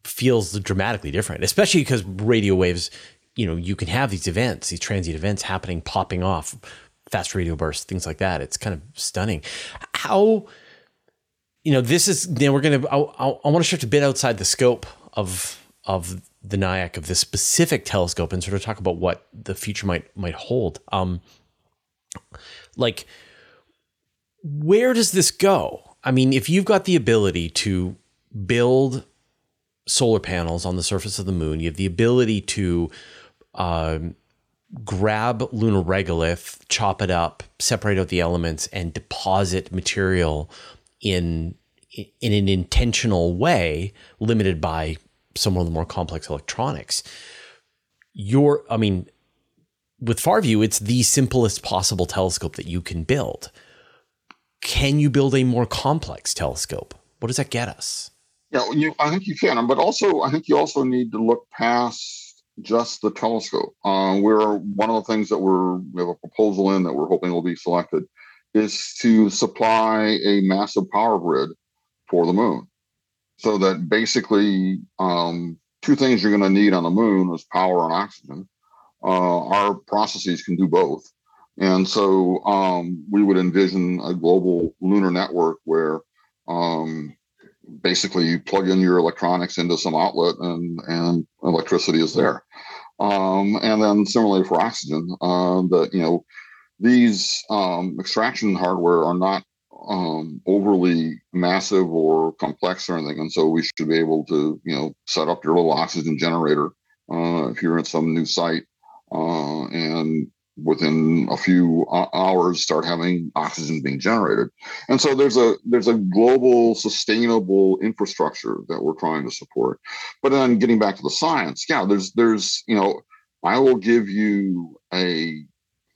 feels dramatically different, especially because radio waves you know, you can have these events, these transient events happening, popping off, fast radio bursts, things like that. It's kind of stunning. How, you know, this is, then we're going to, I, I want to shift a bit outside the scope of, of the NIAC of this specific telescope and sort of talk about what the future might, might hold. Um, like, where does this go? I mean, if you've got the ability to build solar panels on the surface of the moon, you have the ability to um, grab lunar regolith, chop it up, separate out the elements, and deposit material in in an intentional way, limited by some of the more complex electronics. Your, I mean, with FarView, it's the simplest possible telescope that you can build. Can you build a more complex telescope? What does that get us? Yeah, you, I think you can, but also I think you also need to look past just the telescope. Uh, we're one of the things that we're we have a proposal in that we're hoping will be selected is to supply a massive power grid for the moon, so that basically um, two things you're going to need on the moon is power and oxygen. Uh, our processes can do both, and so um, we would envision a global lunar network where um, basically you plug in your electronics into some outlet and and electricity is there. Um, and then similarly for oxygen uh, you know these um, extraction hardware are not um, overly massive or complex or anything and so we should be able to you know set up your little oxygen generator uh, if you're at some new site uh, and within a few hours start having oxygen being generated. And so there's a there's a global sustainable infrastructure that we're trying to support. But then getting back to the science yeah there's there's you know i will give you a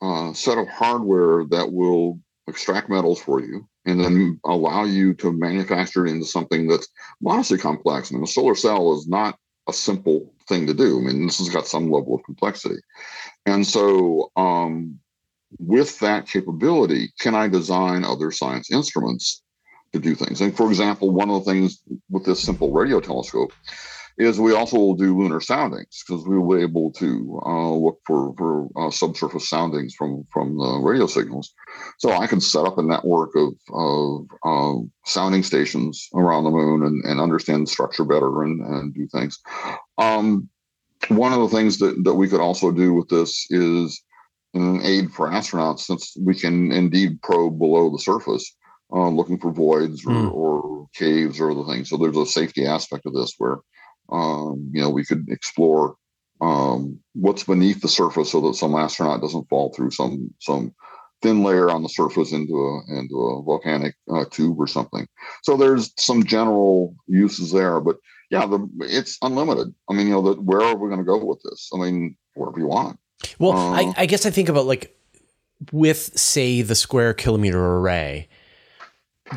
uh, set of hardware that will extract metals for you and then allow you to manufacture it into something that's modestly complex I mean, a solar cell is not a simple thing to do. I mean, this has got some level of complexity. And so, um, with that capability, can I design other science instruments to do things? And for example, one of the things with this simple radio telescope is we also will do lunar soundings because we will be able to uh, look for, for uh, subsurface soundings from from the radio signals. So I can set up a network of, of uh, sounding stations around the moon and, and understand the structure better and, and do things. Um, one of the things that, that we could also do with this is an aid for astronauts since we can indeed probe below the surface. Uh, looking for voids or, mm. or caves or other things. So there's a safety aspect of this where um, you know, we could explore um, what's beneath the surface so that some astronaut doesn't fall through some some thin layer on the surface into a into a volcanic uh, tube or something. So there's some general uses there, but yeah, the it's unlimited. I mean, you know, the, where are we going to go with this? I mean, wherever you want. Well, uh, I, I guess I think about like with say the square kilometer array,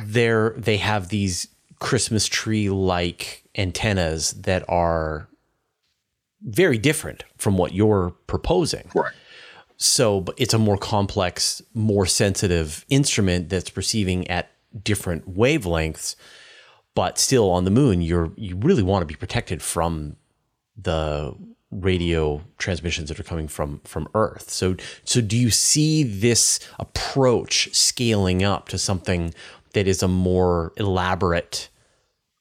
there they have these Christmas tree like antennas that are very different from what you're proposing. Right. So it's a more complex, more sensitive instrument that's receiving at different wavelengths. But still on the moon, you're you really want to be protected from the radio transmissions that are coming from from Earth. So so do you see this approach scaling up to something that is a more elaborate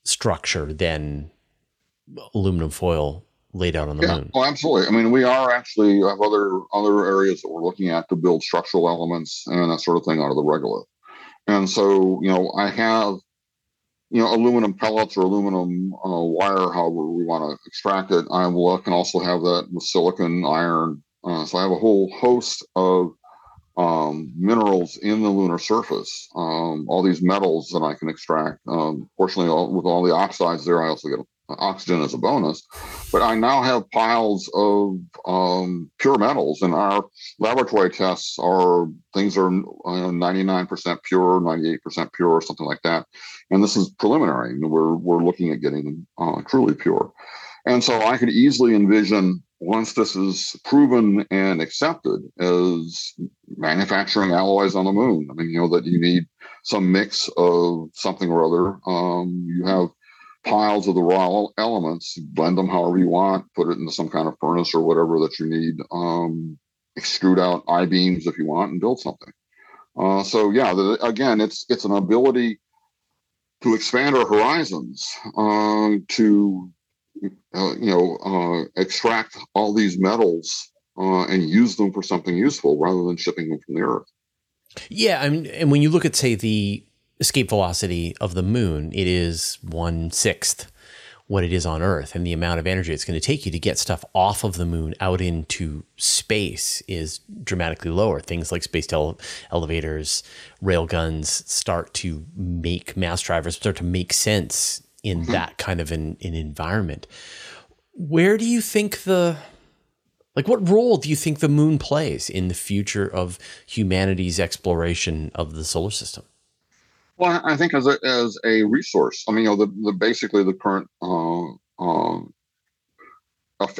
structure than aluminum foil laid out on the yeah, moon. Oh, absolutely. I mean, we are actually have other other areas that we're looking at to build structural elements and that sort of thing out of the regolith. And so, you know, I have, you know, aluminum pellets or aluminum uh, wire, however we want to extract it. I will, can also have that with silicon, iron. Uh, so I have a whole host of um, minerals in the lunar surface. Um, all these metals that I can extract. Um, fortunately, all, with all the oxides there, I also get oxygen as a bonus. But I now have piles of um, pure metals, and our laboratory tests are things are uh, 99% pure, 98% pure, or something like that. And this is preliminary. We're we're looking at getting uh, truly pure. And so I could easily envision once this is proven and accepted as manufacturing alloys on the moon. I mean, you know that you need some mix of something or other. Um, you have piles of the raw elements, blend them however you want, put it into some kind of furnace or whatever that you need, um, extrude out I beams if you want, and build something. Uh, so yeah, the, again, it's it's an ability to expand our horizons, uh, to uh, you know uh, extract all these metals uh, and use them for something useful rather than shipping them from the Earth. Yeah, I mean, and when you look at say the escape velocity of the moon, it is one sixth what it is on Earth, and the amount of energy it's going to take you to get stuff off of the moon out into space is dramatically lower. Things like space elevators, rail guns start to make mass drivers start to make sense in mm-hmm. that kind of an, an environment. Where do you think the like what role do you think the moon plays in the future of humanity's exploration of the solar system? Well, I think as a as a resource, I mean, you know, the, the basically the current uh, uh,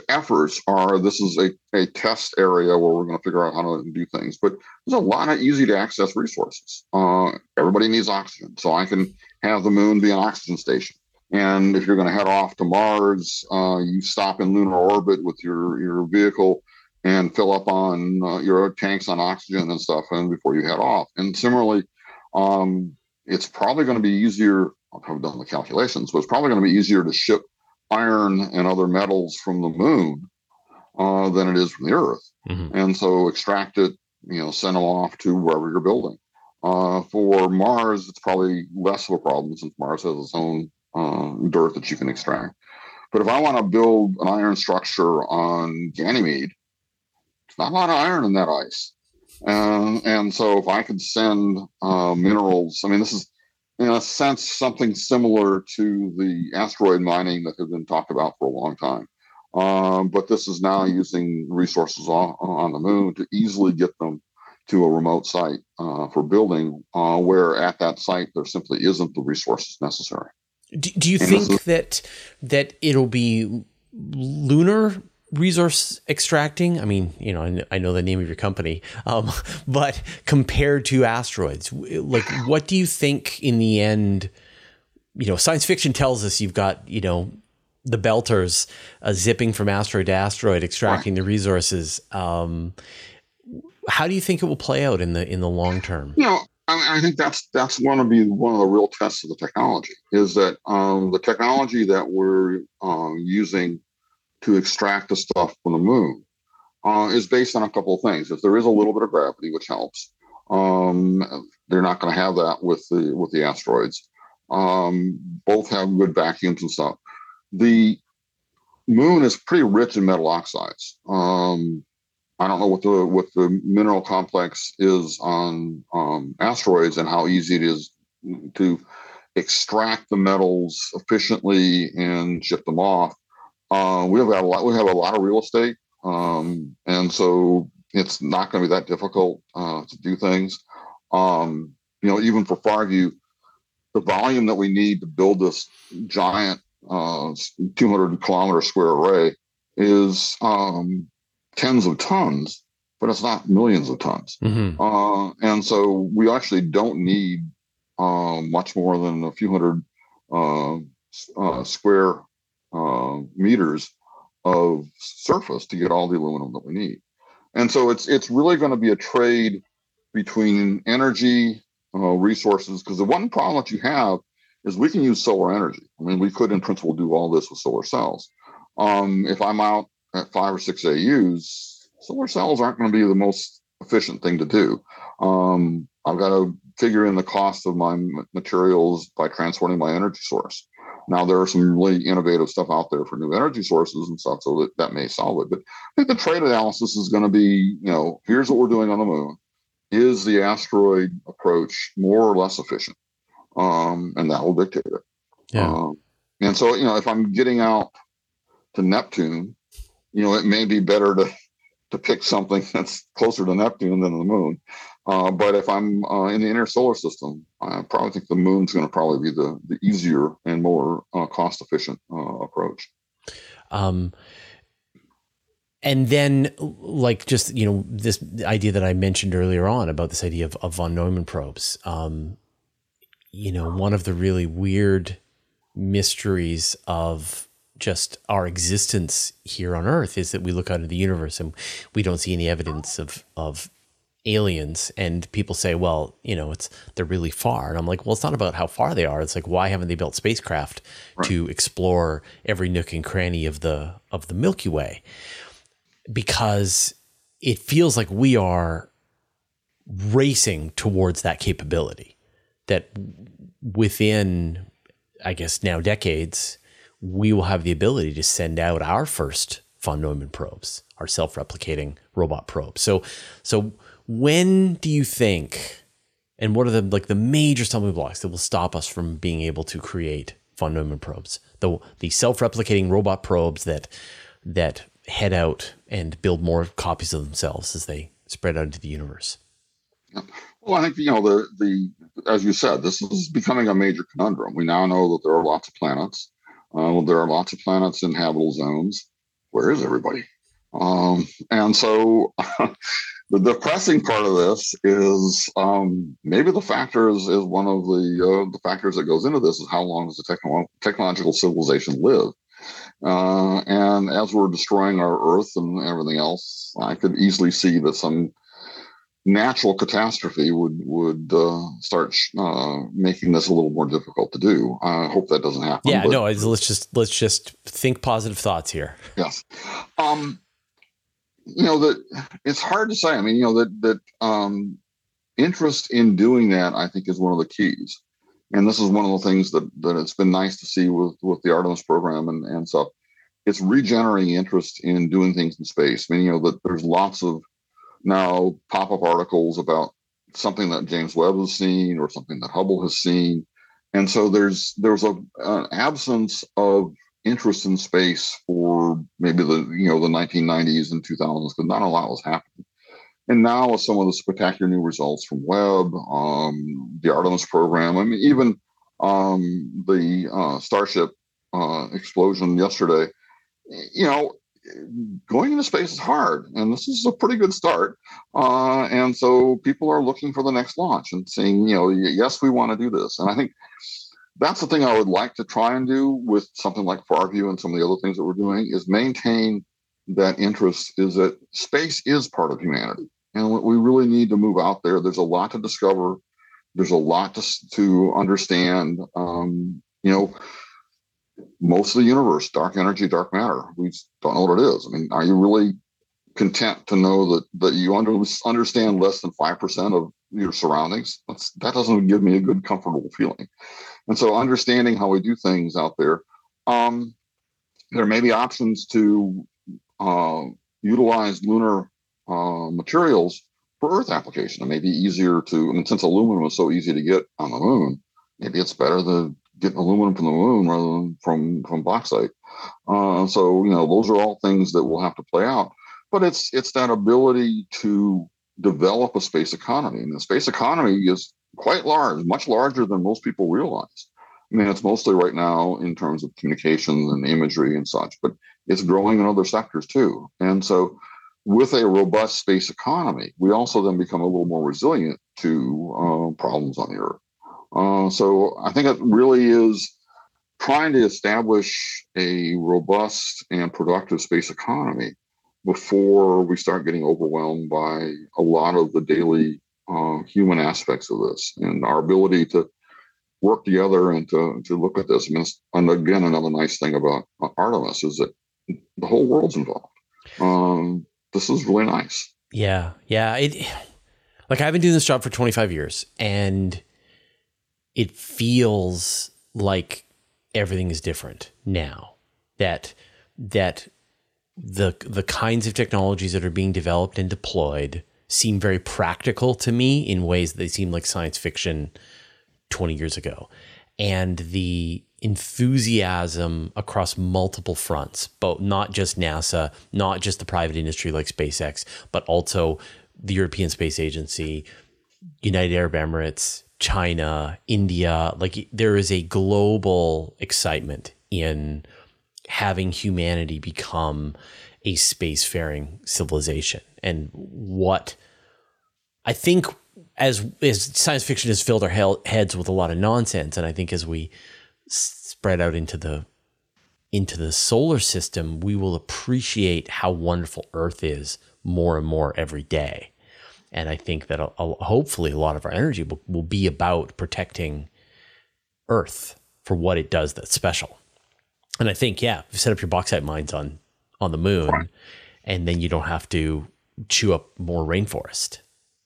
efforts are this is a, a test area where we're going to figure out how to do things. But there's a lot of easy to access resources. Uh, everybody needs oxygen, so I can have the moon be an oxygen station. And if you're going to head off to Mars, uh, you stop in lunar orbit with your your vehicle and fill up on uh, your tanks on oxygen and stuff, and before you head off. And similarly, um, it's probably going to be easier. I haven't done the calculations, but it's probably going to be easier to ship iron and other metals from the moon uh, than it is from the Earth. Mm-hmm. And so extract it, you know, send them off to wherever you're building. Uh, for Mars, it's probably less of a problem since Mars has its own uh, dirt that you can extract. But if I want to build an iron structure on Ganymede, there's not a lot of iron in that ice. Um, and so if I could send uh, minerals, I mean, this is in a sense something similar to the asteroid mining that has been talked about for a long time. Um, but this is now using resources on, on, the moon to easily get them to a remote site uh, for building, uh, where at that site there simply isn't the resources necessary. Do, do you and think is, that that it'll be lunar resource extracting? I mean you know i know the name of your company um, but compared to asteroids like what do you think in the end you know science fiction tells us you've got you know the belters uh, zipping from asteroid to asteroid extracting the resources um, how do you think it will play out in the in the long term? You know I, I think that's that's going to be one of the real tests of the technology is that um, the technology that we're um, using to extract the stuff from the moon uh, is based on a couple of things. If there is a little bit of gravity, which helps, um, they're not going to have that with the with the asteroids. Um, both have good vacuums and stuff. The moon is pretty rich in metal oxides. Um, I don't know what the what the mineral complex is on um, asteroids and how easy it is to extract the metals efficiently and ship them off. Uh, we have got a lot. We have a lot of real estate, um, and so it's not going to be that difficult uh, to do things. Um, you know, even for FarView, the volume that we need to build this giant uh, 200 kilometer square array is um, tens of tons, but it's not millions of tons. Mm-hmm. Uh, and so we actually don't need uh, much more than a few hundred uh, uh, square uh, meters of surface to get all the aluminum that we need. And so it's it's really going to be a trade between energy resources because the one problem that you have is we can use solar energy. I mean, we could in principle do all this with solar cells. Um, if I'm out at five or six AUs, solar cells aren't going to be the most efficient thing to do. Um, I've got to figure in the cost of my materials by transporting my energy source. Now there are some really innovative stuff out there for new energy sources and stuff, so that that may solve it. But I think the trade analysis is going to be, you know, here's what we're doing on the moon. Is the asteroid approach more or less efficient? Um, and that will dictate it. Yeah. Um, and so, you know, if I'm getting out to Neptune, you know, it may be better to to pick something that's closer to Neptune than the moon. Uh, but if I'm uh, in the inner solar system, I probably think the moon's going to probably be the the easier and more uh, cost efficient uh, approach. Um, and then, like just you know, this idea that I mentioned earlier on about this idea of, of von Neumann probes. Um, you know, one of the really weird mysteries of just our existence here on Earth is that we look out into the universe and we don't see any evidence of of aliens. And people say well you know it's they're really far. And i'm like well it's not about how far they are. It's like why haven't they built spacecraft right. to explore every nook and cranny of the of the milky way? Because it feels like we are racing towards that capability that within i guess now decades we will have the ability to send out our first von Neumann probes, our self-replicating robot probes. So, so when do you think, and what are the like the major stumbling blocks that will stop us from being able to create von Neumann probes, the the self-replicating robot probes that that head out and build more copies of themselves as they spread out into the universe? Well, I think you know the the as you said, this is becoming a major conundrum. We now know that there are lots of planets. Uh, there are lots of planets in habitable zones. Where is everybody? Um, and so the depressing part of this is um, maybe the factors is, is one of the uh, the factors that goes into this is how long does the techno- technological civilization live? Uh, and as we're destroying our Earth and everything else, I could easily see that some natural catastrophe would would uh, start uh, making this a little more difficult to do. I hope that doesn't happen. Yeah, no. Let's just let's just think positive thoughts here. Yes, um, you know that it's hard to say. I mean, you know that that um, interest in doing that, I think, is one of the keys. And this is one of the things that that it's been nice to see with with the Artemis program and and stuff. It's regenerating interest in doing things in space. I mean, you know that there's lots of now pop up articles about something that James Webb has seen or something that Hubble has seen. And so there's there's a an absence of interest in space for maybe the you know the 1990s and 2000s because not a lot was happening. And now with some of the spectacular new results from Webb, um, the Artemis program, I mean even um, the uh, Starship uh, explosion yesterday, you know, going into space is hard, and this is a pretty good start. Uh, and so people are looking for the next launch and saying, you know, yes, we want to do this. And I think that's the thing I would like to try and do with something like FarView and some of the other things that we're doing is maintain that interest. Is that space is part of humanity, and what we really need to move out there. There's a lot to discover. There's a lot to to understand. Um, you know most of the universe, dark energy, dark matter. We don't know what it is. I mean, are you really content to know that that you under, understand less than five percent of your surroundings? That's, that doesn't give me a good, comfortable feeling. And so, understanding how we do things out there, um, there may be options to uh, utilize lunar uh, materials for Earth application. It may be easier to, I mean, since aluminum is so easy to get on the moon, maybe it's better to get aluminum from the moon rather than from from bauxite. Uh, so you know, those are all things that will have to play out. But it's it's that ability to develop a space economy, and the space economy is quite large, much larger than most people realize. I mean, it's mostly right now in terms of communications and imagery and such, but it's growing in other sectors too. And so, with a robust space economy, we also then become a little more resilient to uh, problems on the Earth. Uh, so, I think it really is trying to establish a robust and productive space economy before we start getting overwhelmed by a lot of the daily uh, human aspects of this and our ability to work together and to, to look at this. And again, another nice thing about Artemis is that the whole world's involved. Um, this is really nice. Yeah, yeah. It like I've been doing this job for 25 years, and it feels like everything is different now. That that the the kinds of technologies that are being developed and deployed seem very practical to me in ways that they seem like science fiction 20 years ago. And the enthusiasm across multiple fronts, both not just NASA, not just the private industry like SpaceX, but also the European Space Agency, United Arab Emirates, China, India. Like there is a global excitement in having humanity become a spacefaring civilization and what I think as as science fiction has filled our heads with a lot of nonsense, and I think as we spread out into the into the solar system, we will appreciate how wonderful Earth is more and more every day. And I think that a, a, hopefully a lot of our energy will, will be about protecting Earth for what it does that's special. And I think, yeah, set up your bauxite mines on on the moon, and then you don't have to chew up more rainforest.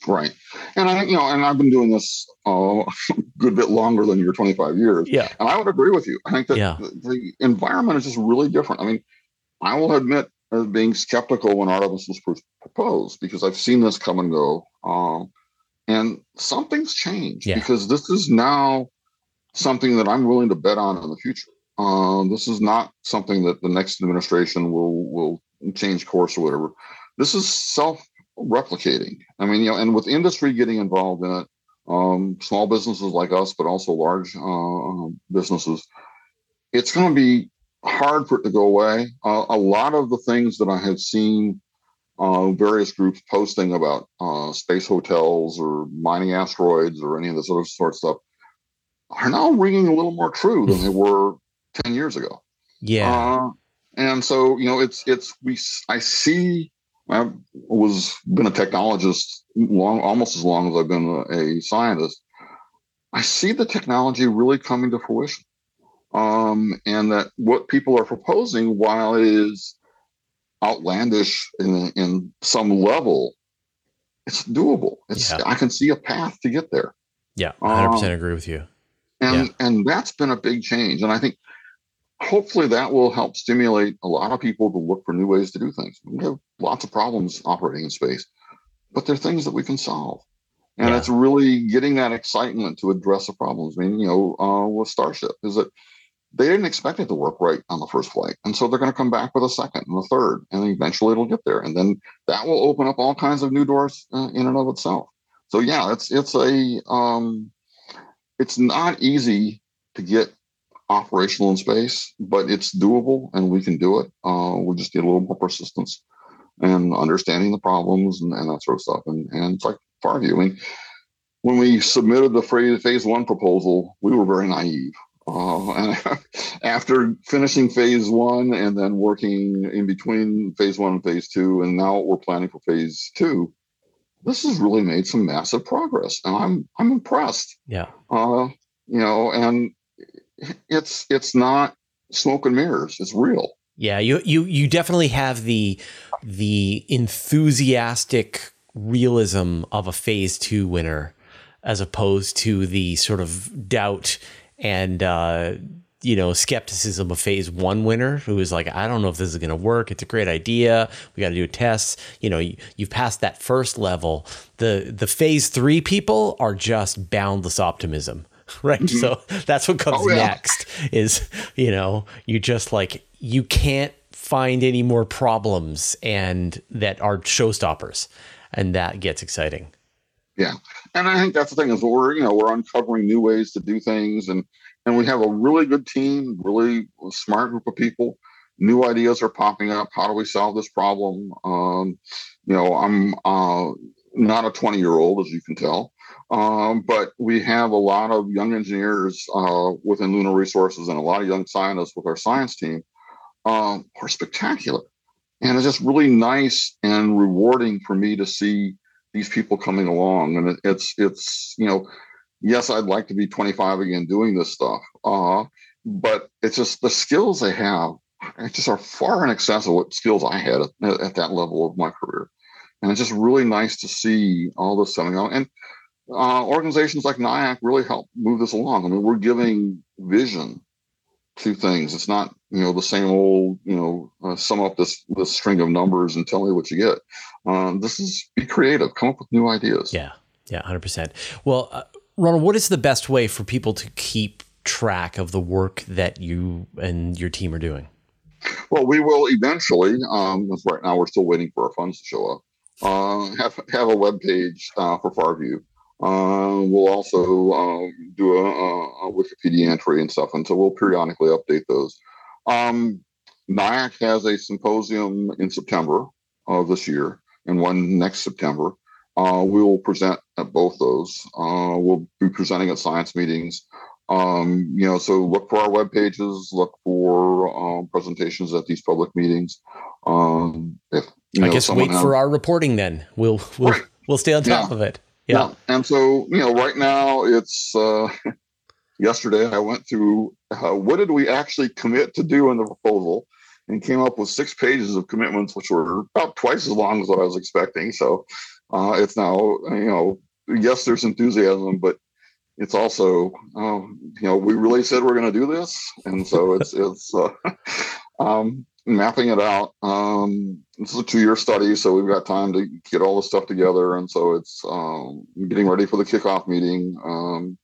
Right. And I, think, you know, and I've been doing this uh, a good bit longer than your 25 years. Yeah. And I would agree with you. I think that yeah. the, the, environment is just really different. I mean, I will admit as being skeptical when Artemis was proposed because I've seen this come and go. Um, and something's changed yeah. because this is now something that I'm willing to bet on in the future. Uh, this is not something that the next administration will will change course or whatever. This is self replicating. I mean, you know, and with industry getting involved in it, um, small businesses like us, but also large uh, um, businesses, it's going to be hard for it to go away. Uh, a lot of the things that I have seen uh, various groups posting about uh, space hotels or mining asteroids or any of this other sort of stuff are now ringing a little more true than they were 10 years ago. Yeah. Uh, and so, you know, it's, it's, we, I see I was been a technologist long, almost as long as I've been a, a scientist. I see the technology really coming to fruition, um, and that what people are proposing, while it is outlandish in, in some level, it's doable. It's yeah. I can see a path to get there. Yeah, hundred um, percent agree with you. And yeah. and that's been a big change, and I think hopefully that will help stimulate a lot of people to look for new ways to do things. We have lots of problems operating in space, but they're things that we can solve. And yeah. it's really getting that excitement to address the problems. I mean, you know, uh, with Starship is that they didn't expect it to work right on the first flight. And so they're going to come back with a second and a third, and eventually it'll get there. And then that will open up all kinds of new doors uh, in and of itself. So yeah, it's, it's a, um, it's not easy to get operational in space, but it's doable and we can do it. Uh, we just need a little more persistence and understanding the problems and, and that sort of stuff. And, and it's like FarView. I mean, when we submitted the phase one proposal, we were very naive. Uh, and after finishing phase one and then working in between phase one and phase two, and now we're planning for phase two, this has really made some massive progress, and I'm I'm impressed. Yeah. Uh, you know, and it's it's not smoke and mirrors. It's real. Yeah, you you you definitely have the the enthusiastic realism of a phase two winner as opposed to the sort of doubt and uh, you know skepticism of phase one winner who is like i don't know if this is going to work. It's a great idea. We got to do tests. You know you, you've passed that first level. The the phase three people are just boundless optimism right? Mm-hmm. so that's what comes oh, yeah. next is you know you just like you can't find any more problems and that are showstoppers and that gets exciting yeah and i think that's the thing is we're you know we're uncovering new ways to do things and and we have a really good team, really smart group of people. New ideas are popping up. How do we solve this problem? Um, you know, I'm uh, not a 20 year old, as you can tell, um, but we have a lot of young engineers uh, within Lunar Resources and a lot of young scientists with our science team um, are spectacular. And it's just really nice and rewarding for me to see these people coming along. And it, it's, it's, you know, yes, I'd like to be 25 again doing this stuff. Uh, but it's just the skills they have it just are far in excess of what skills I had at, at, that level of my career. And it's just really nice to see all this coming on. And uh, organizations like NIAC really help move this along. I mean, we're giving vision to things. It's not, you know, the same old, you know, uh, sum up this this string of numbers and tell me what you get. Um, this is be creative, come up with new ideas. Yeah, yeah, hundred percent. Well, uh, Ronald, what is the best way for people to keep track of the work that you and your team are doing? Well, we will eventually, um, right now we're still waiting for our funds to show up, uh, have, have a web page uh, for FarView. Uh, we'll also um, do a, a, Wikipedia entry and stuff, and so we'll periodically update those. Um, NIAC has a symposium in September of this year and one next September. Uh, we will present at both those. Uh, we'll be presenting at science meetings. Um, you know, so look for our web pages, look for um, presentations at these public meetings. Um, if I know, guess wait has, for our reporting then. We'll we'll right. we'll stay on top yeah. of it. Yeah. yeah. And so you know, right now it's uh, yesterday. I went through uh, what did we actually commit to do in the proposal, and came up with six pages of commitments, which were about twice as long as what I was expecting. So uh, it's now, you know, yes, there's enthusiasm, but it's also, um, you know, we really said we're going to do this, and so it's it's uh, um, mapping it out. Um, this is a two-year study, so we've got time to get all the stuff together, and so it's um, getting ready for the kickoff meeting. Um,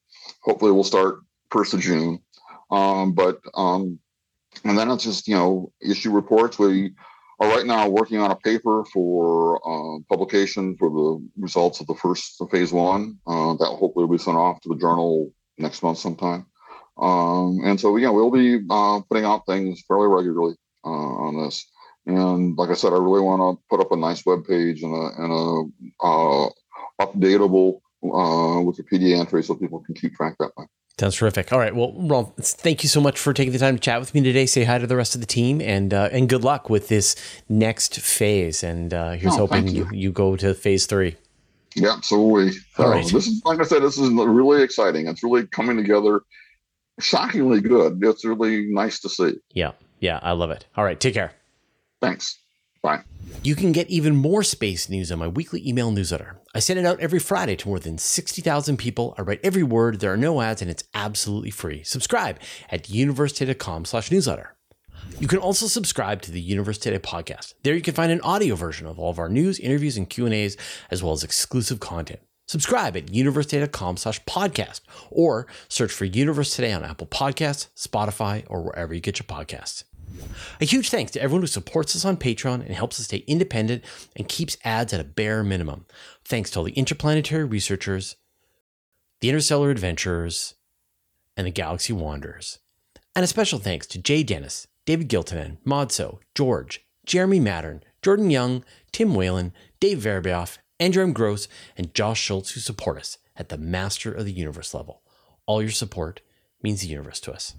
hopefully, we'll start first of June, um, but um, and then it's just you know issue reports. We are right now working on a paper for uh, publication for the results of the first phase one. Uh, that hopefully will be sent off to the journal next month sometime. Um, and so, yeah, we'll be uh, putting out things fairly regularly uh, on this. And like I said, I really want to put up a nice web page and a, and a uh, updatable uh, Wikipedia entry so people can keep track that way. Sounds terrific. All right. Well, Ron, thank you so much for taking the time to chat with me today. Say hi to the rest of the team and uh, and good luck with this next phase. And uh, here's oh, hoping you. you. you go to phase three. Yeah, so we. All right. This is like I said, this is really exciting. It's really coming together. Shockingly good. It's really nice to see. Yeah, yeah, I love it. All right, take care. Thanks. Bye. You can get even more space news on my weekly email newsletter. I send it out every Friday to more than 60,000 people. I write every word, there are no ads, and it's absolutely free. Subscribe at universe-today.com slash newsletter. You can also subscribe to the Universe Today podcast. There you can find an audio version of all of our news, interviews, and Q&As, as well as exclusive content. Subscribe at universetoday.com slash podcast or search for Universe Today on Apple Podcasts, Spotify, or wherever you get your podcasts. A huge thanks to everyone who supports us on Patreon and helps us stay independent and keeps ads at a bare minimum. Thanks to all the interplanetary researchers, the interstellar adventurers, and the galaxy wanderers. And a special thanks to Jay Dennis, David Giltonen, Modso, George, Jeremy Mattern, Jordan Young, Tim Whalen, Dave Verbeoff, Andrew M. Gross, and Josh Schultz who support us at the Master of the Universe level. All your support means the universe to us.